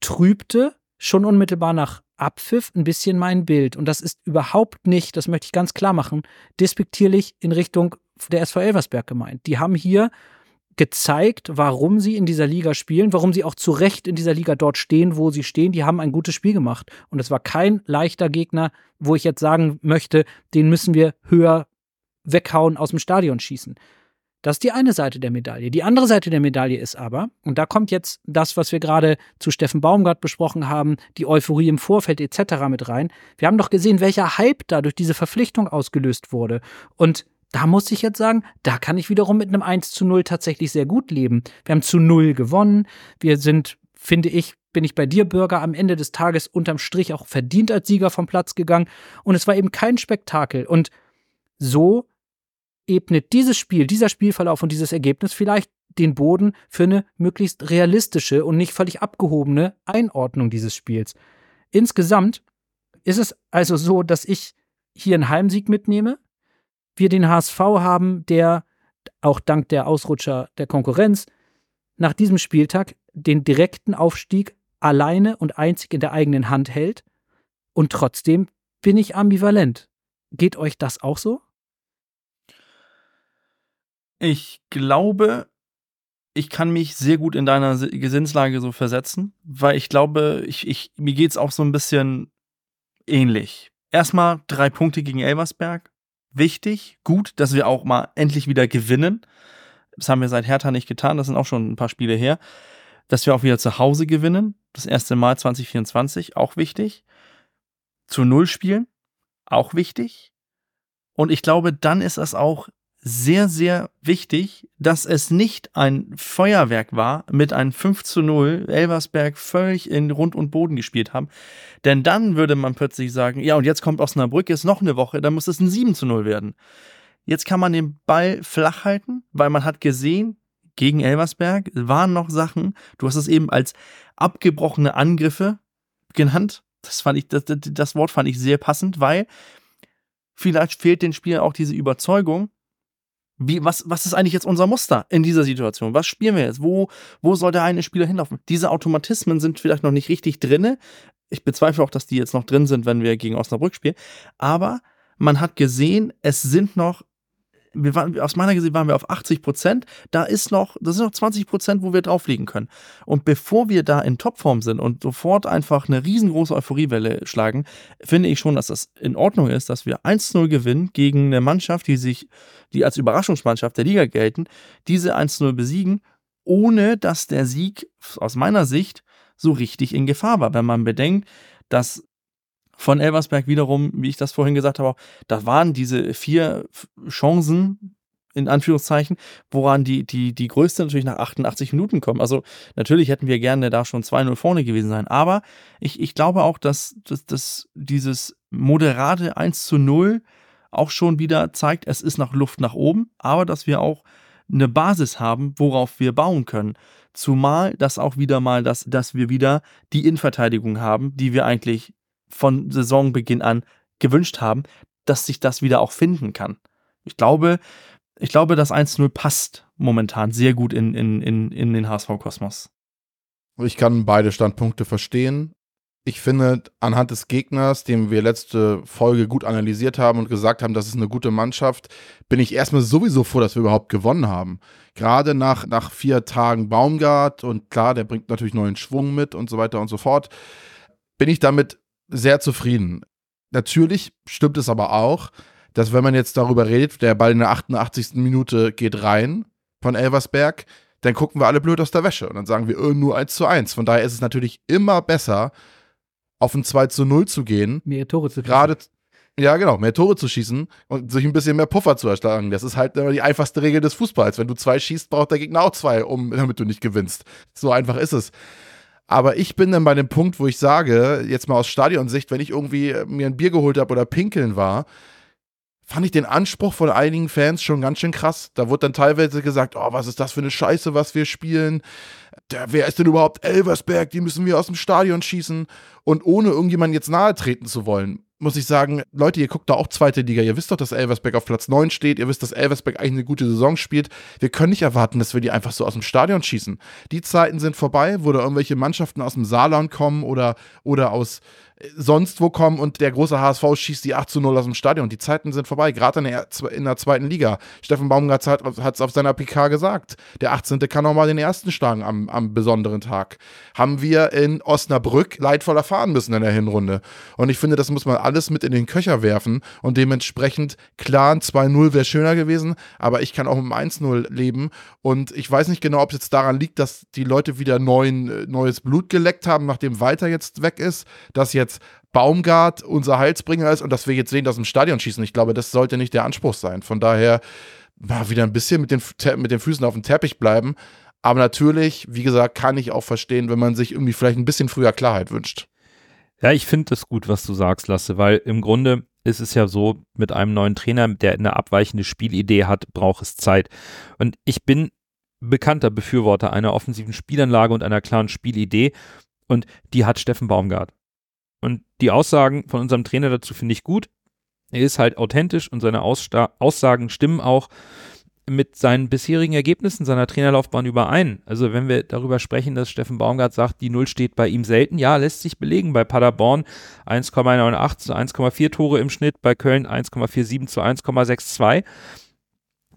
trübte schon unmittelbar nach Abpfiff ein bisschen mein Bild. Und das ist überhaupt nicht, das möchte ich ganz klar machen, despektierlich in Richtung der SV Elversberg gemeint. Die haben hier gezeigt, warum sie in dieser Liga spielen, warum sie auch zu Recht in dieser Liga dort stehen, wo sie stehen. Die haben ein gutes Spiel gemacht. Und es war kein leichter Gegner, wo ich jetzt sagen möchte, den müssen wir höher weghauen, aus dem Stadion schießen. Das ist die eine Seite der Medaille. Die andere Seite der Medaille ist aber, und da kommt jetzt das, was wir gerade zu Steffen Baumgart besprochen haben, die Euphorie im Vorfeld etc. mit rein. Wir haben doch gesehen, welcher Hype da durch diese Verpflichtung ausgelöst wurde. Und da muss ich jetzt sagen, da kann ich wiederum mit einem 1 zu 0 tatsächlich sehr gut leben. Wir haben zu 0 gewonnen. Wir sind, finde ich, bin ich bei dir, Bürger, am Ende des Tages unterm Strich auch verdient als Sieger vom Platz gegangen. Und es war eben kein Spektakel. Und so ebnet dieses Spiel, dieser Spielverlauf und dieses Ergebnis vielleicht den Boden für eine möglichst realistische und nicht völlig abgehobene Einordnung dieses Spiels. Insgesamt ist es also so, dass ich hier einen Heimsieg mitnehme, wir den HSV haben, der auch dank der Ausrutscher der Konkurrenz nach diesem Spieltag den direkten Aufstieg alleine und einzig in der eigenen Hand hält. Und trotzdem bin ich ambivalent. Geht euch das auch so? Ich glaube, ich kann mich sehr gut in deiner Gesinslage so versetzen, weil ich glaube, ich, ich, mir geht es auch so ein bisschen ähnlich. Erstmal drei Punkte gegen Elversberg. Wichtig, gut, dass wir auch mal endlich wieder gewinnen. Das haben wir seit Hertha nicht getan, das sind auch schon ein paar Spiele her. Dass wir auch wieder zu Hause gewinnen, das erste Mal 2024, auch wichtig. Zu Null spielen, auch wichtig. Und ich glaube, dann ist es auch sehr, sehr wichtig, dass es nicht ein Feuerwerk war mit einem 5 zu 0, Elversberg völlig in Rund und Boden gespielt haben. Denn dann würde man plötzlich sagen, ja, und jetzt kommt Osnabrück, jetzt noch eine Woche, dann muss es ein 7 zu 0 werden. Jetzt kann man den Ball flach halten, weil man hat gesehen, gegen Elversberg waren noch Sachen, du hast es eben als abgebrochene Angriffe genannt. Das fand ich, das, das Wort fand ich sehr passend, weil vielleicht fehlt den Spielern auch diese Überzeugung, wie, was, was ist eigentlich jetzt unser Muster in dieser Situation? Was spielen wir jetzt? Wo, wo soll der eine Spieler hinlaufen? Diese Automatismen sind vielleicht noch nicht richtig drin. Ich bezweifle auch, dass die jetzt noch drin sind, wenn wir gegen Osnabrück spielen. Aber man hat gesehen, es sind noch wir waren, aus meiner Sicht waren wir auf 80 Prozent. Da ist noch, das sind noch 20 Prozent, wo wir drauflegen können. Und bevor wir da in Topform sind und sofort einfach eine riesengroße Euphoriewelle schlagen, finde ich schon, dass das in Ordnung ist, dass wir 1-0 gewinnen gegen eine Mannschaft, die sich, die als Überraschungsmannschaft der Liga gelten, diese 1-0 besiegen, ohne dass der Sieg aus meiner Sicht so richtig in Gefahr war. Wenn man bedenkt, dass von Elversberg wiederum, wie ich das vorhin gesagt habe, da waren diese vier Chancen, in Anführungszeichen, woran die, die, die größte natürlich nach 88 Minuten kommen. Also natürlich hätten wir gerne da schon 2-0 vorne gewesen sein, aber ich, ich glaube auch, dass, dass, dass dieses moderate 1 zu 0 auch schon wieder zeigt, es ist noch Luft nach oben, aber dass wir auch eine Basis haben, worauf wir bauen können. Zumal das auch wieder mal, dass, dass wir wieder die Innenverteidigung haben, die wir eigentlich von Saisonbeginn an gewünscht haben, dass sich das wieder auch finden kann. Ich glaube, ich glaube, das 1-0 passt momentan sehr gut in, in, in, in den HSV-Kosmos. Ich kann beide Standpunkte verstehen. Ich finde, anhand des Gegners, den wir letzte Folge gut analysiert haben und gesagt haben, das ist eine gute Mannschaft, bin ich erstmal sowieso froh, dass wir überhaupt gewonnen haben. Gerade nach, nach vier Tagen Baumgart und klar, der bringt natürlich neuen Schwung mit und so weiter und so fort, bin ich damit sehr zufrieden. Natürlich stimmt es aber auch, dass wenn man jetzt darüber redet, der Ball in der 88. Minute geht rein von Elversberg, dann gucken wir alle blöd aus der Wäsche und dann sagen wir äh, nur 1 zu 1. Von daher ist es natürlich immer besser, auf ein 2 zu 0 zu gehen. Mehr Tore zu schießen. Gerade, ja, genau, mehr Tore zu schießen und sich ein bisschen mehr Puffer zu erschlagen. Das ist halt immer die einfachste Regel des Fußballs. Wenn du zwei schießt, braucht der Gegner auch zwei, um, damit du nicht gewinnst. So einfach ist es. Aber ich bin dann bei dem Punkt, wo ich sage, jetzt mal aus Stadionsicht, wenn ich irgendwie mir ein Bier geholt habe oder pinkeln war, fand ich den Anspruch von einigen Fans schon ganz schön krass. Da wurde dann teilweise gesagt, oh, was ist das für eine Scheiße, was wir spielen. der, wer ist denn überhaupt Elversberg? Die müssen wir aus dem Stadion schießen. Und ohne irgendjemanden jetzt nahe treten zu wollen, muss ich sagen, Leute, ihr guckt da auch zweite Liga. Ihr wisst doch, dass Elversberg auf Platz 9 steht. Ihr wisst, dass Elversberg eigentlich eine gute Saison spielt. Wir können nicht erwarten, dass wir die einfach so aus dem Stadion schießen. Die Zeiten sind vorbei, wo da irgendwelche Mannschaften aus dem Saarland kommen oder, oder aus sonst wo kommen und der große HSV schießt die 8 zu 0 aus dem Stadion. Die Zeiten sind vorbei, gerade in der, in der zweiten Liga. Steffen Baumgart hat es auf seiner PK gesagt. Der 18. kann auch mal den ersten schlagen am, am besonderen Tag. Haben wir in Osnabrück leidvoll erfahren müssen in der Hinrunde. Und ich finde, das muss man alles mit in den Köcher werfen und dementsprechend klar ein 2-0 wäre schöner gewesen, aber ich kann auch mit einem 1-0 leben und ich weiß nicht genau, ob es jetzt daran liegt, dass die Leute wieder neuen, neues Blut geleckt haben, nachdem Walter jetzt weg ist, dass jetzt jetzt Baumgart unser Heilsbringer ist und dass wir jetzt sehen, dass im Stadion schießen. Ich glaube, das sollte nicht der Anspruch sein. Von daher mal wieder ein bisschen mit den, mit den Füßen auf dem Teppich bleiben. Aber natürlich, wie gesagt, kann ich auch verstehen, wenn man sich irgendwie vielleicht ein bisschen früher Klarheit wünscht. Ja, ich finde das gut, was du sagst, Lasse, weil im Grunde ist es ja so, mit einem neuen Trainer, der eine abweichende Spielidee hat, braucht es Zeit. Und ich bin bekannter Befürworter einer offensiven Spielanlage und einer klaren Spielidee. Und die hat Steffen Baumgart. Und die Aussagen von unserem Trainer dazu finde ich gut. Er ist halt authentisch und seine Aussta Aussagen stimmen auch mit seinen bisherigen Ergebnissen seiner Trainerlaufbahn überein. Also wenn wir darüber sprechen, dass Steffen Baumgart sagt, die Null steht bei ihm selten, ja, lässt sich belegen. Bei Paderborn 1,98 zu 1,4 Tore im Schnitt, bei Köln 1,47 zu 1,62.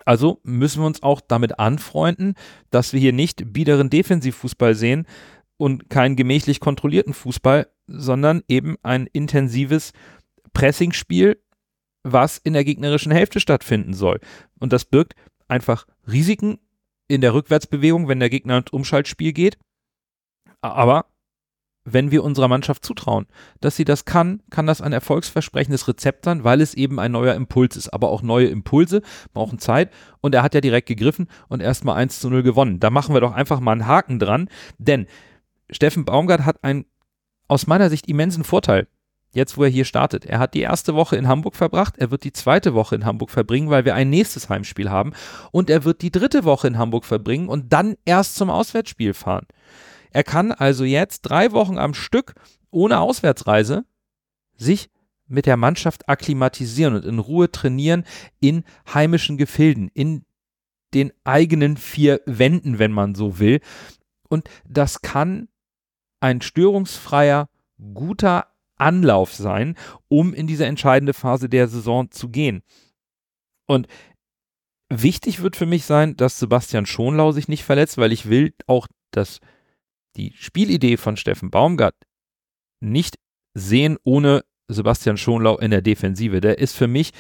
Also müssen wir uns auch damit anfreunden, dass wir hier nicht biederen Defensivfußball sehen und keinen gemächlich kontrollierten Fußball, sondern eben ein intensives Pressingspiel, was in der gegnerischen Hälfte stattfinden soll. Und das birgt einfach Risiken in der Rückwärtsbewegung, wenn der Gegner ins Umschaltspiel geht. Aber wenn wir unserer Mannschaft zutrauen, dass sie das kann, kann das ein erfolgsversprechendes Rezept sein, weil es eben ein neuer Impuls ist. Aber auch neue Impulse brauchen Zeit und er hat ja direkt gegriffen und erstmal 1 zu 0 gewonnen. Da machen wir doch einfach mal einen Haken dran, denn Steffen Baumgart hat einen aus meiner Sicht immensen Vorteil, jetzt wo er hier startet. Er hat die erste Woche in Hamburg verbracht, er wird die zweite Woche in Hamburg verbringen, weil wir ein nächstes Heimspiel haben und er wird die dritte Woche in Hamburg verbringen und dann erst zum Auswärtsspiel fahren. Er kann also jetzt drei Wochen am Stück ohne Auswärtsreise sich mit der Mannschaft akklimatisieren und in Ruhe trainieren in heimischen Gefilden, in den eigenen vier Wänden, wenn man so will. Und das kann ein störungsfreier, guter Anlauf sein, um in diese entscheidende Phase der Saison zu gehen. Und wichtig wird für mich sein, dass Sebastian Schonlau sich nicht verletzt, weil ich will auch, dass die Spielidee von Steffen Baumgart nicht sehen ohne Sebastian Schonlau in der Defensive. Der ist für mich,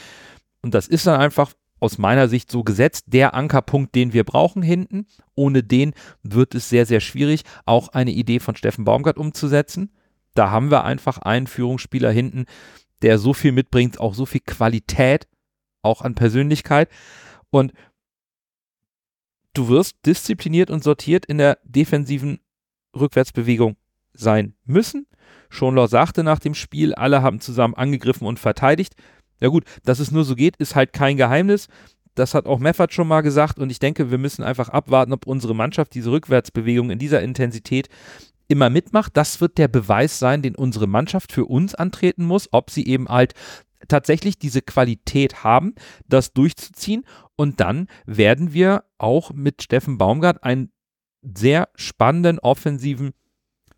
und das ist dann einfach aus meiner Sicht so gesetzt, der Ankerpunkt, den wir brauchen hinten. Ohne den wird es sehr, sehr schwierig, auch eine Idee von Steffen Baumgart umzusetzen. Da haben wir einfach einen Führungsspieler hinten, der so viel mitbringt, auch so viel Qualität, auch an Persönlichkeit. Und du wirst diszipliniert und sortiert in der defensiven Rückwärtsbewegung sein müssen. Schonlau sagte nach dem Spiel, alle haben zusammen angegriffen und verteidigt. Ja gut, dass es nur so geht, ist halt kein Geheimnis. Das hat auch Meffert schon mal gesagt und ich denke, wir müssen einfach abwarten, ob unsere Mannschaft diese Rückwärtsbewegung in dieser Intensität immer mitmacht. Das wird der Beweis sein, den unsere Mannschaft für uns antreten muss, ob sie eben halt tatsächlich diese Qualität haben, das durchzuziehen. Und dann werden wir auch mit Steffen Baumgart einen sehr spannenden offensiven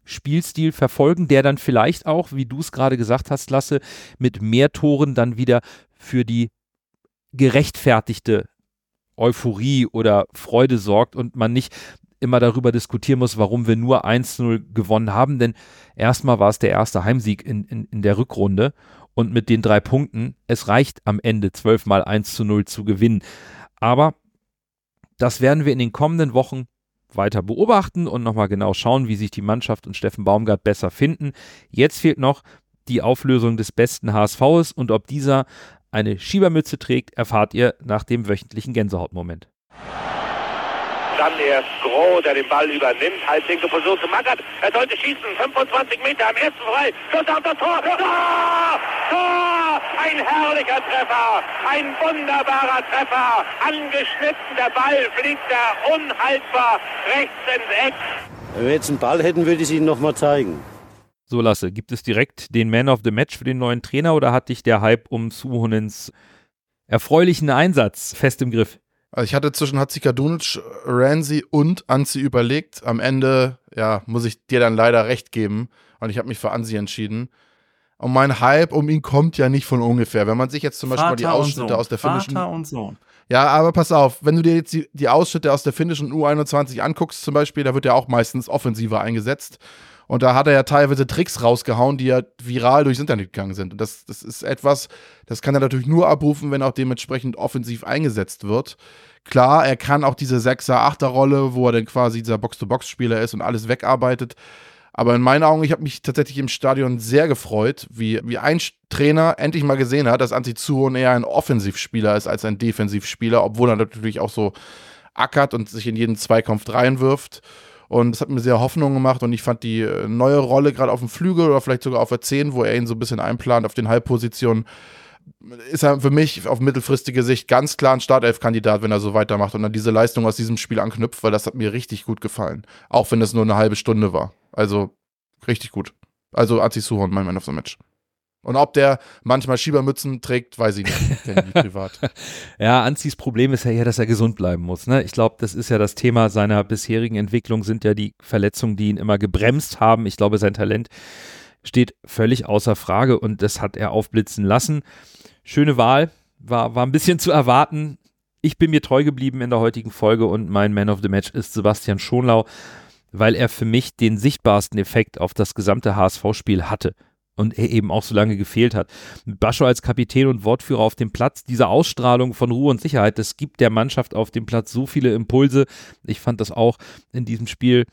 Spielstil verfolgen, der dann vielleicht auch, wie du es gerade gesagt hast, Lasse, mit mehr Toren dann wieder für die gerechtfertigte Euphorie oder Freude sorgt und man nicht immer darüber diskutieren muss, warum wir nur 1-0 gewonnen haben, denn erstmal war es der erste Heimsieg in, in, in der Rückrunde und mit den drei Punkten, es reicht am Ende zwölfmal 1 0 zu gewinnen. Aber das werden wir in den kommenden Wochen weiter beobachten und nochmal genau schauen, wie sich die Mannschaft und Steffen Baumgart besser finden. Jetzt fehlt noch die Auflösung des besten HSVs und ob dieser eine Schiebermütze trägt, erfahrt ihr nach dem wöchentlichen Gänsehautmoment. Dann erst Groh, der den Ball übernimmt. Halblinke Position zu Magath. Er sollte schießen. 25 Meter am ersten frei. Schuss auf das Tor. Tor! Tor! Ein herrlicher Treffer. Ein wunderbarer Treffer. Angeschnitten. Der Ball fliegt da unhaltbar rechts ins Eck. Wenn wir jetzt einen Ball hätten, würde ich es Ihnen nochmal zeigen. So, Lasse, gibt es direkt den Man of the Match für den neuen Trainer oder hat dich der Hype um Suhonens erfreulichen Einsatz fest im Griff? Also ich hatte zwischen Hatzikadunic, Ramsey und Anzi überlegt. Am Ende, ja, muss ich dir dann leider recht geben. Und ich habe mich für Anzi entschieden. Und mein Hype um ihn kommt ja nicht von ungefähr. Wenn man sich jetzt zum Beispiel mal die Vater Ausschnitte aus der finnischen. Vater und Sohn. Ja, aber pass auf, wenn du dir jetzt die, die Ausschnitte aus der finnischen U21 anguckst, zum Beispiel, da wird ja auch meistens offensiver eingesetzt. Und da hat er ja teilweise Tricks rausgehauen, die ja viral durchs Internet gegangen sind. Und das, das ist etwas, das kann er natürlich nur abrufen, wenn auch dementsprechend offensiv eingesetzt wird. Klar, er kann auch diese 6er, 8er Rolle, wo er dann quasi dieser Box-to-Box-Spieler ist und alles wegarbeitet. Aber in meinen Augen, ich habe mich tatsächlich im Stadion sehr gefreut, wie, wie ein Trainer endlich mal gesehen hat, dass Anti Zuhon eher ein Offensivspieler ist als ein Defensivspieler, obwohl er natürlich auch so ackert und sich in jeden Zweikampf reinwirft. Und das hat mir sehr Hoffnung gemacht und ich fand die äh, neue Rolle gerade auf dem Flügel oder vielleicht sogar auf der 10, wo er ihn so ein bisschen einplant auf den Halbpositionen, ist er für mich auf mittelfristige Sicht ganz klar ein Startelf-Kandidat, wenn er so weitermacht und an diese Leistung aus diesem Spiel anknüpft, weil das hat mir richtig gut gefallen. Auch wenn es nur eine halbe Stunde war. Also richtig gut. Also Azi Suhon, mein Man of the Match. Und ob der manchmal Schiebermützen trägt, weiß ich nicht. Ich privat. Ja, Anzis Problem ist ja eher, dass er gesund bleiben muss. Ne? Ich glaube, das ist ja das Thema seiner bisherigen Entwicklung, sind ja die Verletzungen, die ihn immer gebremst haben. Ich glaube, sein Talent steht völlig außer Frage und das hat er aufblitzen lassen. Schöne Wahl, war, war ein bisschen zu erwarten. Ich bin mir treu geblieben in der heutigen Folge und mein Man of the Match ist Sebastian Schonlau, weil er für mich den sichtbarsten Effekt auf das gesamte HSV-Spiel hatte und er eben auch so lange gefehlt hat. Mit Bascho als Kapitän und Wortführer auf dem Platz, diese Ausstrahlung von Ruhe und Sicherheit, das gibt der Mannschaft auf dem Platz so viele Impulse. Ich fand das auch in diesem Spiel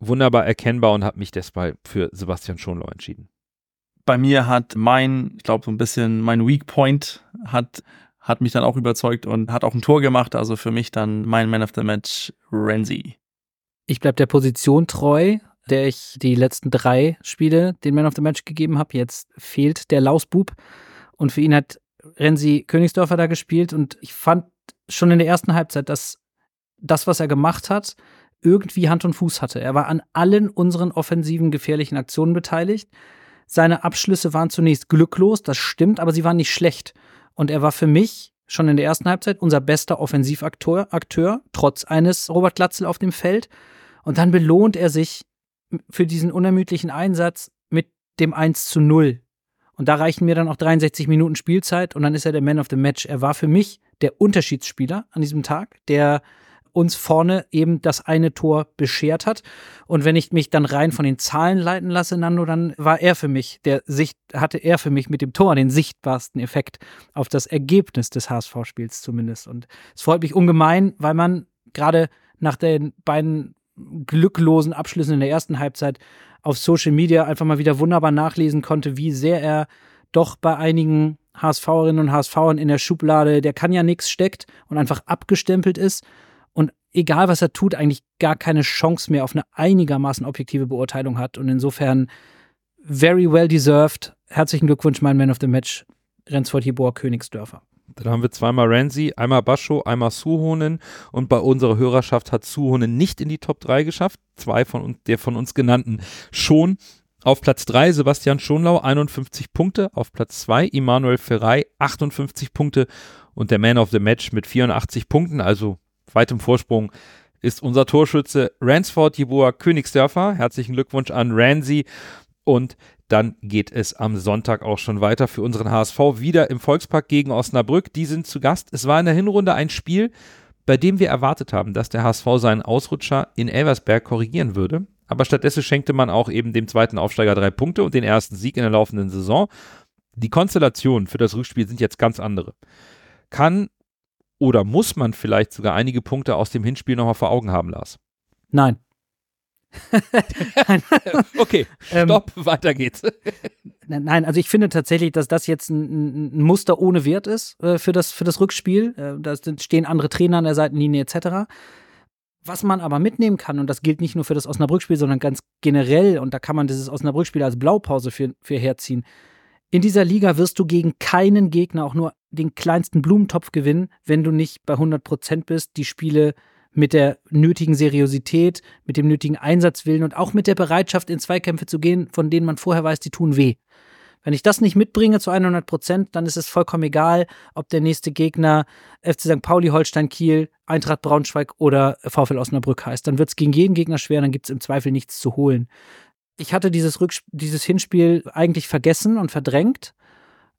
wunderbar erkennbar und habe mich deshalb für Sebastian Schonlau entschieden. Bei mir hat mein, ich glaube, so ein bisschen mein Weak Point hat, hat mich dann auch überzeugt und hat auch ein Tor gemacht. Also für mich dann mein Man of the Match, Renzi. Ich bleibe der Position treu, der ich die letzten drei Spiele den Man of the Match gegeben habe. Jetzt fehlt der Lausbub. Und für ihn hat Renzi Königsdörfer da gespielt. Und ich fand schon in der ersten Halbzeit, dass das, was er gemacht hat, irgendwie Hand und Fuß hatte. Er war an allen unseren offensiven gefährlichen Aktionen beteiligt. Seine Abschlüsse waren zunächst glücklos, das stimmt, aber sie waren nicht schlecht. Und er war für mich schon in der ersten Halbzeit unser bester Offensivakteur, Akteur, trotz eines Robert Glatzel auf dem Feld. Und dann belohnt er sich für diesen unermüdlichen Einsatz mit dem 1 zu 0. Und da reichen mir dann auch 63 Minuten Spielzeit und dann ist er der Man of the Match. Er war für mich der Unterschiedsspieler an diesem Tag, der uns vorne eben das eine Tor beschert hat. Und wenn ich mich dann rein von den Zahlen leiten lasse, Nando, dann war er für mich, der Sicht, hatte er für mich mit dem Tor den sichtbarsten Effekt auf das Ergebnis des HSV-Spiels zumindest. Und es freut mich ungemein, weil man gerade nach den beiden glücklosen Abschlüssen in der ersten Halbzeit auf Social Media einfach mal wieder wunderbar nachlesen konnte, wie sehr er doch bei einigen HSVerinnen und HSVern in der Schublade, der kann ja nichts steckt und einfach abgestempelt ist und egal was er tut, eigentlich gar keine Chance mehr auf eine einigermaßen objektive Beurteilung hat. Und insofern very well deserved. Herzlichen Glückwunsch, mein Man of the Match, Rensford Jibor Königsdörfer. Dann haben wir zweimal Ramsey, einmal Bascho, einmal Suhonen und bei unserer Hörerschaft hat Suhonen nicht in die Top 3 geschafft. Zwei von uns, der von uns genannten schon. Auf Platz 3 Sebastian Schonlau 51 Punkte, auf Platz 2 Immanuel Ferrei 58 Punkte und der Man of the Match mit 84 Punkten, also weitem Vorsprung ist unser Torschütze Ransford Jeboa Königsdörfer. Herzlichen Glückwunsch an Ramsey und dann geht es am Sonntag auch schon weiter für unseren HSV wieder im Volkspark gegen Osnabrück. Die sind zu Gast. Es war in der Hinrunde ein Spiel, bei dem wir erwartet haben, dass der HSV seinen Ausrutscher in Elversberg korrigieren würde. Aber stattdessen schenkte man auch eben dem zweiten Aufsteiger drei Punkte und den ersten Sieg in der laufenden Saison. Die Konstellationen für das Rückspiel sind jetzt ganz andere. Kann oder muss man vielleicht sogar einige Punkte aus dem Hinspiel nochmal vor Augen haben, Lars? Nein. okay, Ähm, stopp, weiter geht's. Nein, also ich finde tatsächlich, dass das jetzt ein, ein Muster ohne Wert ist äh, für, das, für das Rückspiel. Äh, da stehen andere Trainer an der Seitenlinie etc. Was man aber mitnehmen kann, und das gilt nicht nur für das Osnabrück-Spiel, sondern ganz generell, und da kann man dieses Osnabrück-Spiel als Blaupause für, für herziehen. In dieser Liga wirst du gegen keinen Gegner auch nur den kleinsten Blumentopf gewinnen, wenn du nicht bei 100 Prozent bist, die Spiele mit der nötigen Seriosität, mit dem nötigen Einsatzwillen und auch mit der Bereitschaft, in Zweikämpfe zu gehen, von denen man vorher weiß, die tun weh. Wenn ich das nicht mitbringe zu 100 Prozent, dann ist es vollkommen egal, ob der nächste Gegner FC St. Pauli, Holstein Kiel, Eintracht Braunschweig oder VfL Osnabrück heißt. Dann wird es gegen jeden Gegner schwer, dann gibt es im Zweifel nichts zu holen. Ich hatte dieses, dieses Hinspiel eigentlich vergessen und verdrängt.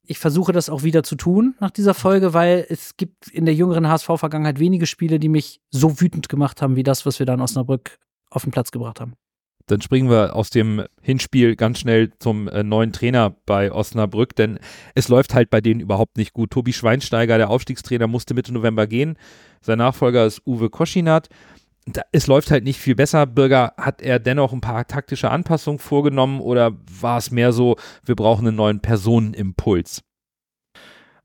Ich versuche das auch wieder zu tun nach dieser Folge, weil es gibt in der jüngeren HSV-Vergangenheit wenige Spiele, die mich so wütend gemacht haben wie das, was wir da in Osnabrück auf den Platz gebracht haben. Dann springen wir aus dem Hinspiel ganz schnell zum äh, neuen Trainer bei Osnabrück, denn es läuft halt bei denen überhaupt nicht gut. Tobi Schweinsteiger, der Aufstiegstrainer, musste Mitte November gehen. Sein Nachfolger ist Uwe Koschinat. Da, es läuft halt nicht viel besser. Bürger, hat er dennoch ein paar taktische Anpassungen vorgenommen oder war es mehr so, wir brauchen einen neuen Personenimpuls?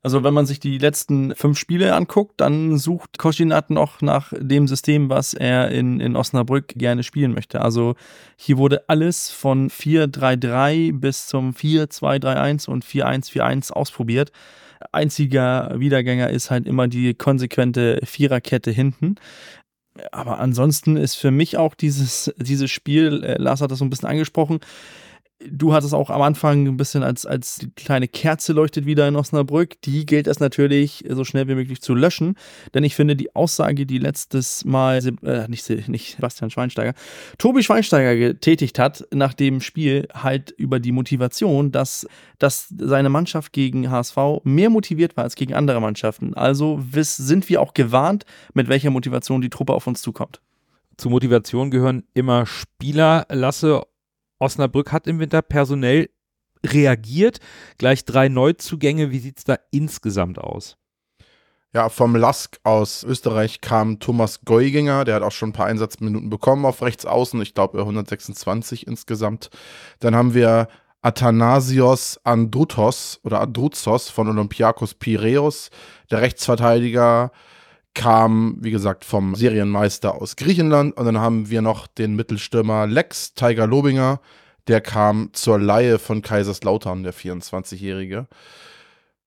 Also wenn man sich die letzten fünf Spiele anguckt, dann sucht Koschinat noch nach dem System, was er in, in Osnabrück gerne spielen möchte. Also hier wurde alles von 4-3-3 bis zum 4-2-3-1 und 4-1-4-1 ausprobiert. Einziger Wiedergänger ist halt immer die konsequente Viererkette hinten. Aber ansonsten ist für mich auch dieses, dieses Spiel, äh, Lars hat das so ein bisschen angesprochen, Du hattest auch am Anfang ein bisschen als, als die kleine Kerze leuchtet wieder in Osnabrück. Die gilt es natürlich so schnell wie möglich zu löschen. Denn ich finde die Aussage, die letztes Mal, äh, nicht, nicht Sebastian Schweinsteiger, Tobi Schweinsteiger getätigt hat nach dem Spiel halt über die Motivation, dass, dass seine Mannschaft gegen HSV mehr motiviert war als gegen andere Mannschaften. Also sind wir auch gewarnt, mit welcher Motivation die Truppe auf uns zukommt. Zu Motivation gehören immer Spieler. Lasse, Osnabrück hat im Winter personell reagiert. Gleich drei Neuzugänge. Wie sieht es da insgesamt aus? Ja, vom Lask aus Österreich kam Thomas Geuginger, der hat auch schon ein paar Einsatzminuten bekommen auf rechts außen, ich glaube 126 insgesamt. Dann haben wir Athanasios Andrutos oder Andruzos von Olympiakos Piräus, der Rechtsverteidiger kam, wie gesagt, vom Serienmeister aus Griechenland. Und dann haben wir noch den Mittelstürmer Lex Tiger Lobinger. Der kam zur Laie von Kaiserslautern, der 24-Jährige.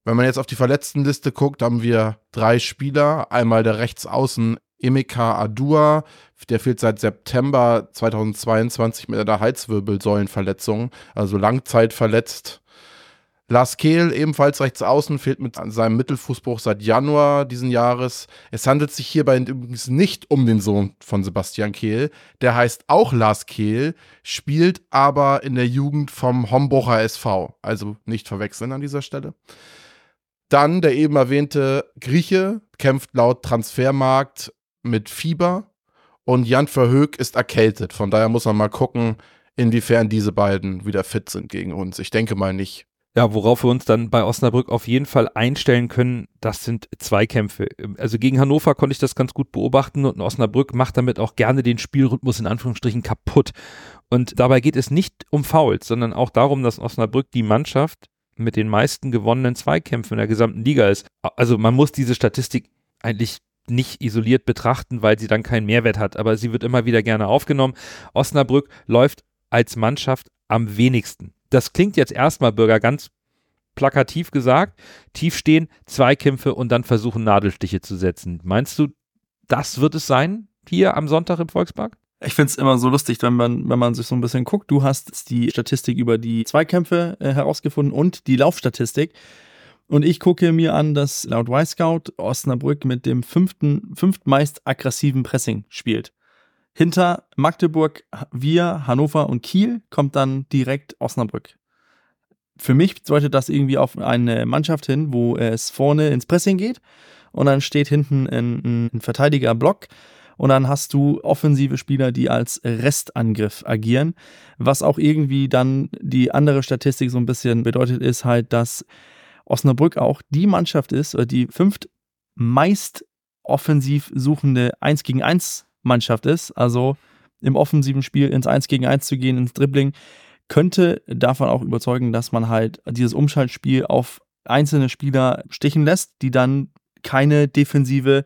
Wenn man jetzt auf die Verletztenliste guckt, haben wir drei Spieler. Einmal der Rechtsaußen Emeka Adua, der fehlt seit September 2022 mit einer Halswirbelsäulenverletzung, also Langzeit verletzt. Lars Kehl, ebenfalls rechts außen, fehlt mit seinem Mittelfußbruch seit Januar diesen Jahres. Es handelt sich hierbei übrigens nicht um den Sohn von Sebastian Kehl. Der heißt auch Lars Kehl, spielt aber in der Jugend vom Homburger SV. Also nicht verwechseln an dieser Stelle. Dann der eben erwähnte Grieche, kämpft laut Transfermarkt mit Fieber. Und Jan Verhoek ist erkältet. Von daher muss man mal gucken, inwiefern diese beiden wieder fit sind gegen uns. Ich denke mal nicht. Ja, worauf wir uns dann bei Osnabrück auf jeden Fall einstellen können, das sind Zweikämpfe. Also gegen Hannover konnte ich das ganz gut beobachten und Osnabrück macht damit auch gerne den Spielrhythmus in Anführungsstrichen kaputt. Und dabei geht es nicht um Fouls, sondern auch darum, dass Osnabrück die Mannschaft mit den meisten gewonnenen Zweikämpfen in der gesamten Liga ist. Also man muss diese Statistik eigentlich nicht isoliert betrachten, weil sie dann keinen Mehrwert hat, aber sie wird immer wieder gerne aufgenommen. Osnabrück läuft als Mannschaft am wenigsten das klingt jetzt erstmal, Bürger, ganz plakativ gesagt, tief stehen, Zweikämpfe und dann versuchen, Nadelstiche zu setzen. Meinst du, das wird es sein hier am Sonntag im Volkspark? Ich finde es immer so lustig, wenn man, wenn man sich so ein bisschen guckt. Du hast die Statistik über die Zweikämpfe äh, herausgefunden und die Laufstatistik. Und ich gucke mir an, dass laut Y-Scout Osnabrück mit dem fünften, fünftmeist aggressiven Pressing spielt. Hinter Magdeburg, wir, Hannover und Kiel kommt dann direkt Osnabrück. Für mich deutet das irgendwie auf eine Mannschaft hin, wo es vorne ins Pressing geht und dann steht hinten ein, ein Verteidigerblock und dann hast du offensive Spieler, die als Restangriff agieren. Was auch irgendwie dann die andere Statistik so ein bisschen bedeutet, ist halt, dass Osnabrück auch die Mannschaft ist, oder die fünft meist offensiv suchende 1 gegen 1 Mannschaft ist, also im offensiven Spiel ins 1 gegen 1 zu gehen, ins Dribbling, könnte davon auch überzeugen, dass man halt dieses Umschaltspiel auf einzelne Spieler stichen lässt, die dann keine defensive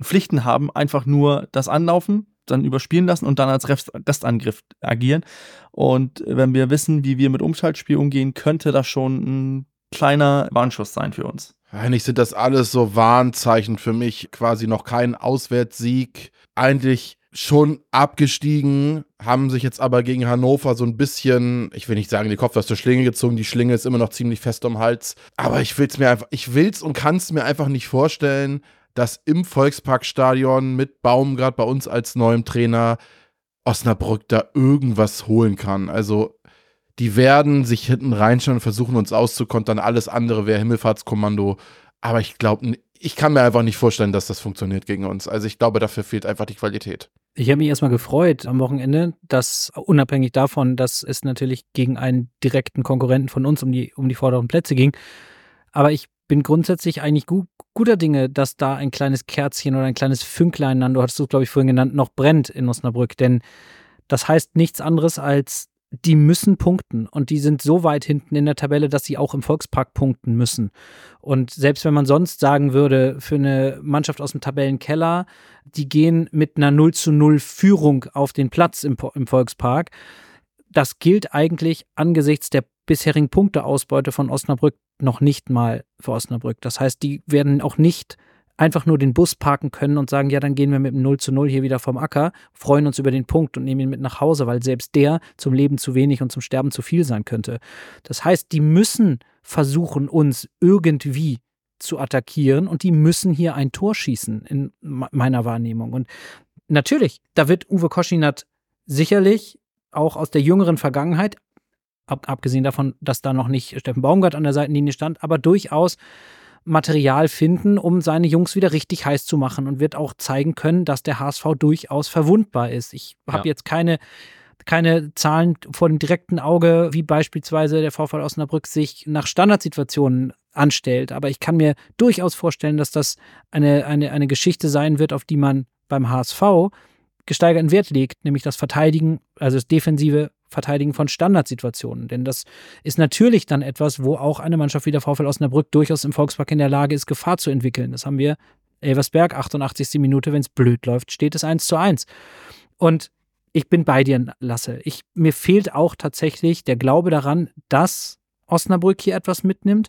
Pflichten haben, einfach nur das Anlaufen, dann überspielen lassen und dann als Restangriff agieren. Und wenn wir wissen, wie wir mit Umschaltspiel umgehen, könnte das schon ein kleiner Warnschuss sein für uns. Eigentlich sind das alles so Warnzeichen für mich. Quasi noch kein Auswärtssieg. Eigentlich schon abgestiegen, haben sich jetzt aber gegen Hannover so ein bisschen, ich will nicht sagen, die Kopf aus der Schlinge gezogen, die Schlinge ist immer noch ziemlich fest um Hals, aber ich will's mir einfach, ich will's und kann's mir einfach nicht vorstellen, dass im Volksparkstadion mit Baumgart bei uns als neuem Trainer Osnabrück da irgendwas holen kann. Also die werden sich hinten reinschauen und versuchen uns auszukontern. Alles andere wäre Himmelfahrtskommando. Aber ich glaube, ich kann mir einfach nicht vorstellen, dass das funktioniert gegen uns. Also ich glaube, dafür fehlt einfach die Qualität. Ich habe mich erstmal gefreut am Wochenende, dass unabhängig davon, dass es natürlich gegen einen direkten Konkurrenten von uns um die, um die vorderen Plätze ging. Aber ich bin grundsätzlich eigentlich gut, guter Dinge, dass da ein kleines Kerzchen oder ein kleines Fünklein, Nando, hattest du, glaube ich, vorhin genannt, noch brennt in Osnabrück. Denn das heißt nichts anderes als, die müssen punkten und die sind so weit hinten in der Tabelle, dass sie auch im Volkspark punkten müssen. Und selbst wenn man sonst sagen würde, für eine Mannschaft aus dem Tabellenkeller, die gehen mit einer 0 zu 0 Führung auf den Platz im, im Volkspark, das gilt eigentlich angesichts der bisherigen Punkteausbeute von Osnabrück noch nicht mal für Osnabrück. Das heißt, die werden auch nicht einfach nur den Bus parken können und sagen, ja, dann gehen wir mit dem 0 zu 0 hier wieder vom Acker, freuen uns über den Punkt und nehmen ihn mit nach Hause, weil selbst der zum Leben zu wenig und zum Sterben zu viel sein könnte. Das heißt, die müssen versuchen, uns irgendwie zu attackieren und die müssen hier ein Tor schießen, in meiner Wahrnehmung. Und natürlich, da wird Uwe Koschinat sicherlich auch aus der jüngeren Vergangenheit, ab, abgesehen davon, dass da noch nicht Steffen Baumgart an der Seitenlinie stand, aber durchaus Material finden, um seine Jungs wieder richtig heiß zu machen und wird auch zeigen können, dass der HSV durchaus verwundbar ist. Ich habe ja. jetzt keine keine Zahlen vor dem direkten Auge, wie beispielsweise der Vorfall Osnabrück sich nach Standardsituationen anstellt. Aber ich kann mir durchaus vorstellen, dass das eine, eine, eine Geschichte sein wird, auf die man beim HSV gesteigerten Wert legt, nämlich das Verteidigen, also das defensive Verteidigen von Standardsituationen. Denn das ist natürlich dann etwas, wo auch eine Mannschaft wie der VfL Osnabrück durchaus im Volkspark in der Lage ist, Gefahr zu entwickeln. Das haben wir Elversberg, 88. Minute, wenn es blöd läuft, steht es 1 zu 1. Und ich bin bei dir, Lasse. Ich, mir fehlt auch tatsächlich der Glaube daran, dass Osnabrück hier etwas mitnimmt.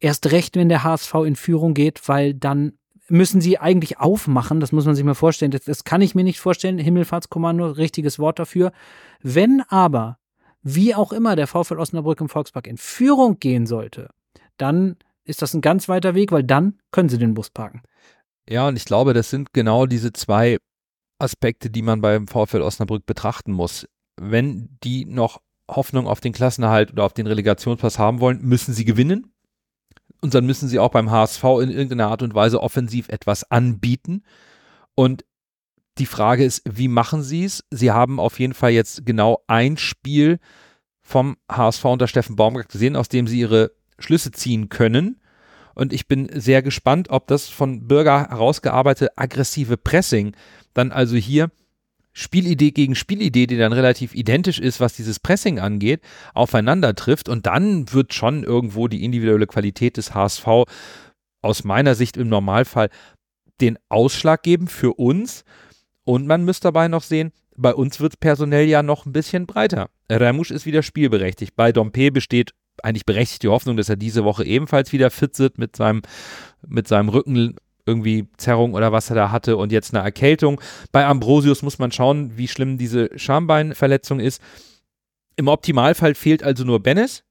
Erst recht, wenn der HSV in Führung geht, weil dann müssen sie eigentlich aufmachen. Das muss man sich mal vorstellen. Das, das kann ich mir nicht vorstellen. Himmelfahrtskommando, richtiges Wort dafür. Wenn aber, wie auch immer, der VfL Osnabrück im Volkspark in Führung gehen sollte, dann ist das ein ganz weiter Weg, weil dann können sie den Bus parken. Ja, und ich glaube, das sind genau diese zwei Aspekte, die man beim VfL Osnabrück betrachten muss. Wenn die noch Hoffnung auf den Klassenerhalt oder auf den Relegationsplatz haben wollen, müssen sie gewinnen. Und dann müssen sie auch beim HSV in irgendeiner Art und Weise offensiv etwas anbieten. Und die Frage ist, wie machen sie es? Sie haben auf jeden Fall jetzt genau ein Spiel vom HSV unter Steffen Baumgart gesehen, aus dem sie ihre Schlüsse ziehen können. Und ich bin sehr gespannt, ob das von Bürger herausgearbeitete aggressive Pressing dann also hier Spielidee gegen Spielidee, die dann relativ identisch ist, was dieses Pressing angeht, aufeinander trifft. Und dann wird schon irgendwo die individuelle Qualität des HSV aus meiner Sicht im Normalfall den Ausschlag geben für uns. Und man müsste dabei noch sehen, bei uns wird es personell ja noch ein bisschen breiter. Ramusch ist wieder spielberechtigt. Bei Dompe besteht eigentlich berechtigt die Hoffnung, dass er diese Woche ebenfalls wieder fit sitzt mit seinem, mit seinem Rücken irgendwie Zerrung oder was er da hatte und jetzt eine Erkältung. Bei Ambrosius muss man schauen, wie schlimm diese Schambeinverletzung ist. Im Optimalfall fehlt also nur Bennis,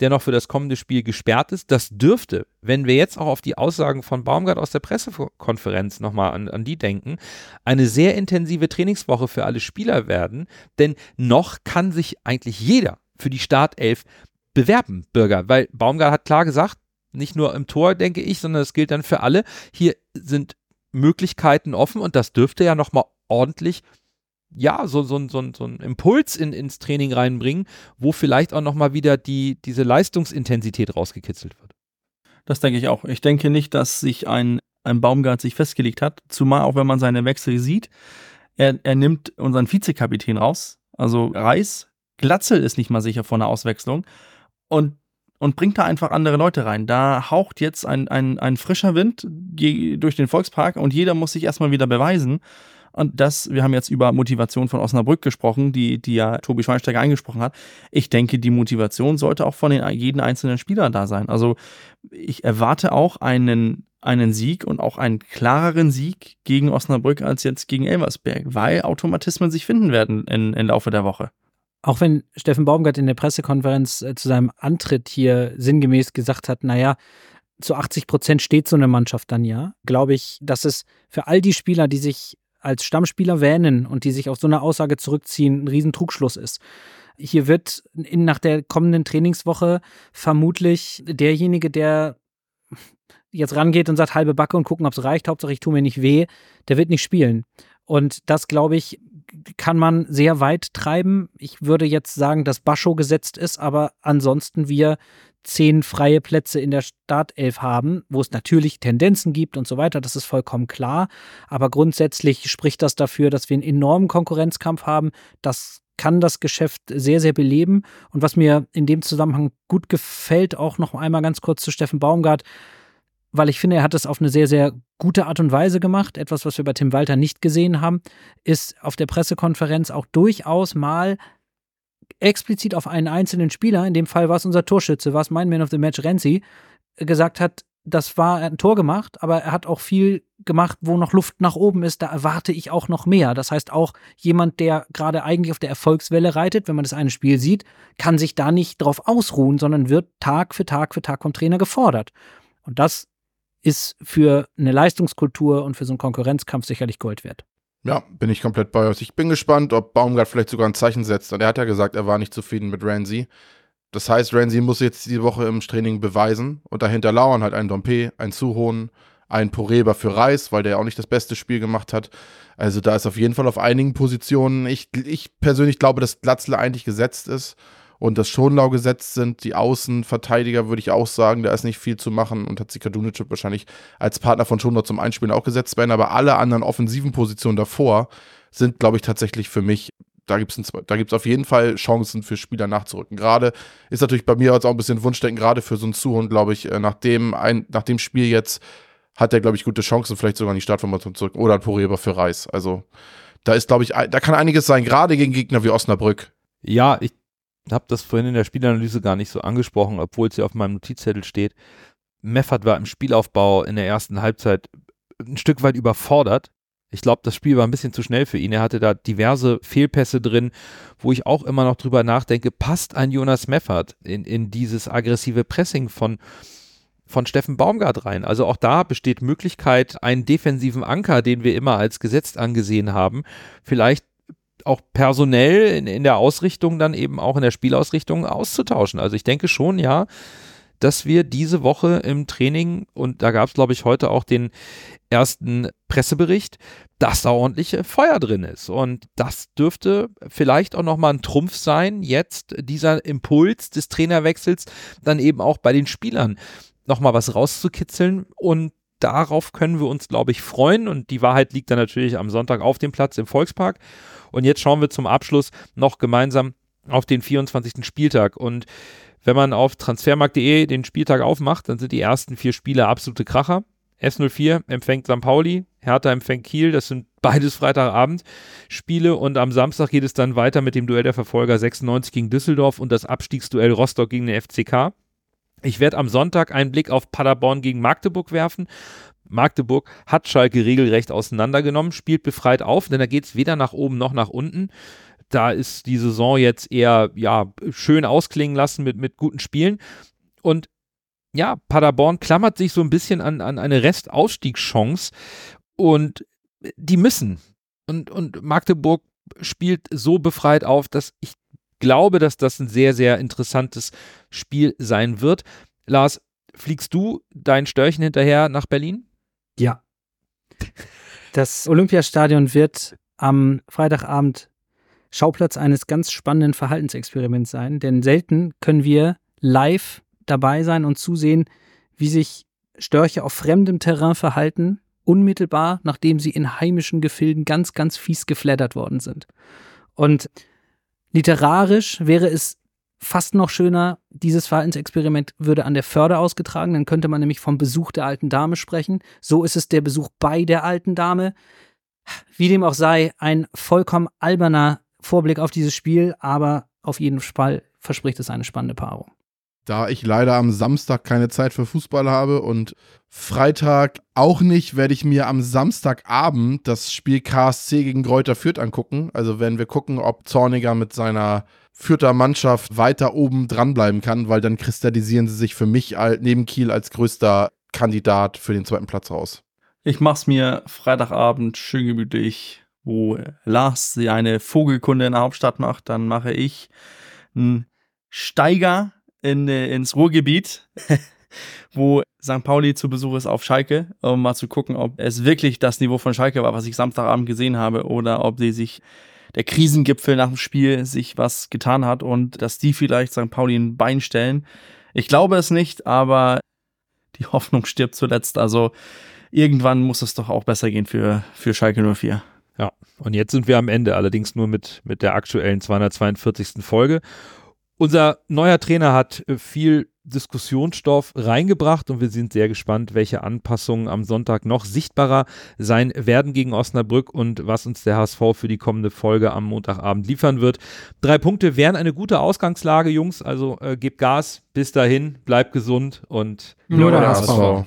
der noch für das kommende Spiel gesperrt ist. Das dürfte, wenn wir jetzt auch auf die Aussagen von Baumgart aus der Pressekonferenz nochmal an, an die denken, eine sehr intensive Trainingswoche für alle Spieler werden, denn noch kann sich eigentlich jeder für die Startelf bewerben, Bürger, weil Baumgart hat klar gesagt, nicht nur im Tor, denke ich, sondern es gilt dann für alle. Hier sind Möglichkeiten offen und das dürfte ja nochmal ordentlich ja, so, so, so, so einen Impuls in, ins Training reinbringen, wo vielleicht auch nochmal wieder die, diese Leistungsintensität rausgekitzelt wird. Das denke ich auch. Ich denke nicht, dass sich ein, ein Baumgart sich festgelegt hat, zumal auch wenn man seine Wechsel sieht. Er, er nimmt unseren Vizekapitän raus, also Reis. Glatzel ist nicht mal sicher vor einer Auswechslung. Und und bringt da einfach andere Leute rein. Da haucht jetzt ein, ein, ein frischer Wind durch den Volkspark und jeder muss sich erstmal wieder beweisen. Und das, wir haben jetzt über Motivation von Osnabrück gesprochen, die, die ja Tobi Schweinsteiger angesprochen hat. Ich denke, die Motivation sollte auch von den jeden einzelnen Spieler da sein. Also ich erwarte auch einen, einen Sieg und auch einen klareren Sieg gegen Osnabrück als jetzt gegen Elversberg, weil Automatismen sich finden werden im Laufe der Woche. Auch wenn Steffen Baumgart in der Pressekonferenz äh, zu seinem Antritt hier sinngemäß gesagt hat, naja, zu 80 Prozent steht so eine Mannschaft dann ja, glaube ich, dass es für all die Spieler, die sich als Stammspieler wähnen und die sich auf so eine Aussage zurückziehen, ein Riesentrugschluss ist. Hier wird in, nach der kommenden Trainingswoche vermutlich derjenige, der jetzt rangeht und sagt, halbe Backe und gucken, ob es reicht, Hauptsache ich tue mir nicht weh, der wird nicht spielen. Und das, glaube ich, kann man sehr weit treiben. Ich würde jetzt sagen, dass Bascho gesetzt ist, aber ansonsten wir zehn freie Plätze in der Startelf haben, wo es natürlich Tendenzen gibt und so weiter, das ist vollkommen klar. Aber grundsätzlich spricht das dafür, dass wir einen enormen Konkurrenzkampf haben. Das kann das Geschäft sehr, sehr beleben. Und was mir in dem Zusammenhang gut gefällt, auch noch einmal ganz kurz zu Steffen Baumgart, weil ich finde, er hat es auf eine sehr, sehr gute Art und Weise gemacht. Etwas, was wir bei Tim Walter nicht gesehen haben, ist auf der Pressekonferenz auch durchaus mal explizit auf einen einzelnen Spieler, in dem Fall war es unser Torschütze, war es mein Man of the Match Renzi, gesagt hat, das war ein Tor gemacht, aber er hat auch viel gemacht, wo noch Luft nach oben ist. Da erwarte ich auch noch mehr. Das heißt, auch jemand, der gerade eigentlich auf der Erfolgswelle reitet, wenn man das eine Spiel sieht, kann sich da nicht drauf ausruhen, sondern wird Tag für Tag für Tag vom Trainer gefordert. Und das ist für eine Leistungskultur und für so einen Konkurrenzkampf sicherlich Gold wert. Ja, bin ich komplett bei euch. Ich bin gespannt, ob Baumgart vielleicht sogar ein Zeichen setzt. Und er hat ja gesagt, er war nicht zufrieden mit Ramsey. Das heißt, Ramsey muss jetzt die Woche im Training beweisen. Und dahinter lauern halt ein Dompe, ein Suhohn, ein Poreba für Reis, weil der auch nicht das beste Spiel gemacht hat. Also da ist auf jeden Fall auf einigen Positionen. Ich, ich persönlich glaube, dass Glatzle eigentlich gesetzt ist und dass Schonlau gesetzt sind. Die Außenverteidiger würde ich auch sagen, da ist nicht viel zu machen und hat sich Kadunic wahrscheinlich als Partner von Schonlau zum Einspielen auch gesetzt werden. Aber alle anderen offensiven Positionen davor sind, glaube ich, tatsächlich für mich da gibt es auf jeden Fall Chancen für Spieler nachzurücken. Gerade ist natürlich bei mir jetzt auch ein bisschen Wunschdenken, gerade für so einen Zuhund, glaube ich, äh, nach dem, ein, nach dem Spiel jetzt hat er, glaube ich, gute Chancen, vielleicht sogar in die Startformation zurück. Oder Poreba für Reis. Also da ist, glaube ich, da kann einiges sein, gerade gegen Gegner wie Osnabrück. Ja, ich habe das vorhin in der Spielanalyse gar nicht so angesprochen, obwohl es ja auf meinem Notizzettel steht. Meffert war im Spielaufbau in der ersten Halbzeit ein Stück weit überfordert. Ich glaube, das Spiel war ein bisschen zu schnell für ihn. Er hatte da diverse Fehlpässe drin, wo ich auch immer noch drüber nachdenke, passt ein Jonas Meffert in, in dieses aggressive Pressing von, von Steffen Baumgart rein? Also auch da besteht Möglichkeit, einen defensiven Anker, den wir immer als gesetzt angesehen haben, vielleicht auch personell in, in der Ausrichtung dann eben auch in der Spielausrichtung auszutauschen. Also ich denke schon, ja, dass wir diese Woche im Training, und da gab es, glaube ich, heute auch den ersten Pressebericht, dass da ordentlich Feuer drin ist. Und das dürfte vielleicht auch nochmal ein Trumpf sein, jetzt dieser Impuls des Trainerwechsels dann eben auch bei den Spielern nochmal was rauszukitzeln und darauf können wir uns, glaube ich, freuen. Und die Wahrheit liegt dann natürlich am Sonntag auf dem Platz im Volkspark. Und jetzt schauen wir zum Abschluss noch gemeinsam auf den 24. Spieltag. Und wenn man auf transfermarkt.de den Spieltag aufmacht, dann sind die ersten vier Spiele absolute Kracher. S04 empfängt St. Pauli, Hertha empfängt Kiel, das sind beides Freitagabend Spiele und am Samstag geht es dann weiter mit dem Duell der Verfolger 96 gegen Düsseldorf und das Abstiegsduell Rostock gegen den FCK. Ich werde am Sonntag einen Blick auf Paderborn gegen Magdeburg werfen. Magdeburg hat Schalke regelrecht auseinandergenommen, spielt befreit auf, denn da geht es weder nach oben noch nach unten. Da ist die Saison jetzt eher ja, schön ausklingen lassen mit, mit guten Spielen. Und ja, Paderborn klammert sich so ein bisschen an, an eine Restausstiegschance und die müssen. Und, und Magdeburg spielt so befreit auf, dass ich glaube, dass das ein sehr, sehr interessantes Spiel sein wird. Lars, fliegst du dein Störchen hinterher nach Berlin? Ja. Das Olympiastadion wird am Freitagabend Schauplatz eines ganz spannenden Verhaltensexperiments sein, denn selten können wir live dabei sein und zusehen, wie sich Störche auf fremdem Terrain verhalten, unmittelbar nachdem sie in heimischen Gefilden ganz, ganz fies geflattert worden sind. Und literarisch wäre es fast noch schöner, dieses Verhaltensexperiment würde an der Förde ausgetragen, dann könnte man nämlich vom Besuch der alten Dame sprechen. So ist es der Besuch bei der alten Dame. Wie dem auch sei, ein vollkommen alberner Vorblick auf dieses Spiel, aber auf jeden Fall verspricht es eine spannende Paarung. Da ich leider am Samstag keine Zeit für Fußball habe und Freitag auch nicht, werde ich mir am Samstagabend das Spiel KSC gegen Greuther Fürth angucken. Also werden wir gucken, ob Zorniger mit seiner Fürther Mannschaft weiter oben dranbleiben kann, weil dann kristallisieren sie sich für mich neben Kiel als größter Kandidat für den zweiten Platz raus. Ich mach's mir Freitagabend schön gemütlich, wo Lars sie eine Vogelkunde in der Hauptstadt macht. Dann mache ich einen Steiger in, äh, ins Ruhrgebiet, wo St. Pauli zu Besuch ist auf Schalke, um mal zu gucken, ob es wirklich das Niveau von Schalke war, was ich Samstagabend gesehen habe, oder ob die sich der Krisengipfel nach dem Spiel sich was getan hat und dass die vielleicht St. Pauli ein Bein stellen. Ich glaube es nicht, aber die Hoffnung stirbt zuletzt. Also irgendwann muss es doch auch besser gehen für, für Schalke 04. Ja, und jetzt sind wir am Ende, allerdings nur mit, mit der aktuellen 242. Folge. Unser neuer Trainer hat äh, viel Diskussionsstoff reingebracht und wir sind sehr gespannt, welche Anpassungen am Sonntag noch sichtbarer sein werden gegen Osnabrück und was uns der HSV für die kommende Folge am Montagabend liefern wird. Drei Punkte wären eine gute Ausgangslage, Jungs. Also äh, gebt Gas, bis dahin, bleibt gesund und nur der HSV.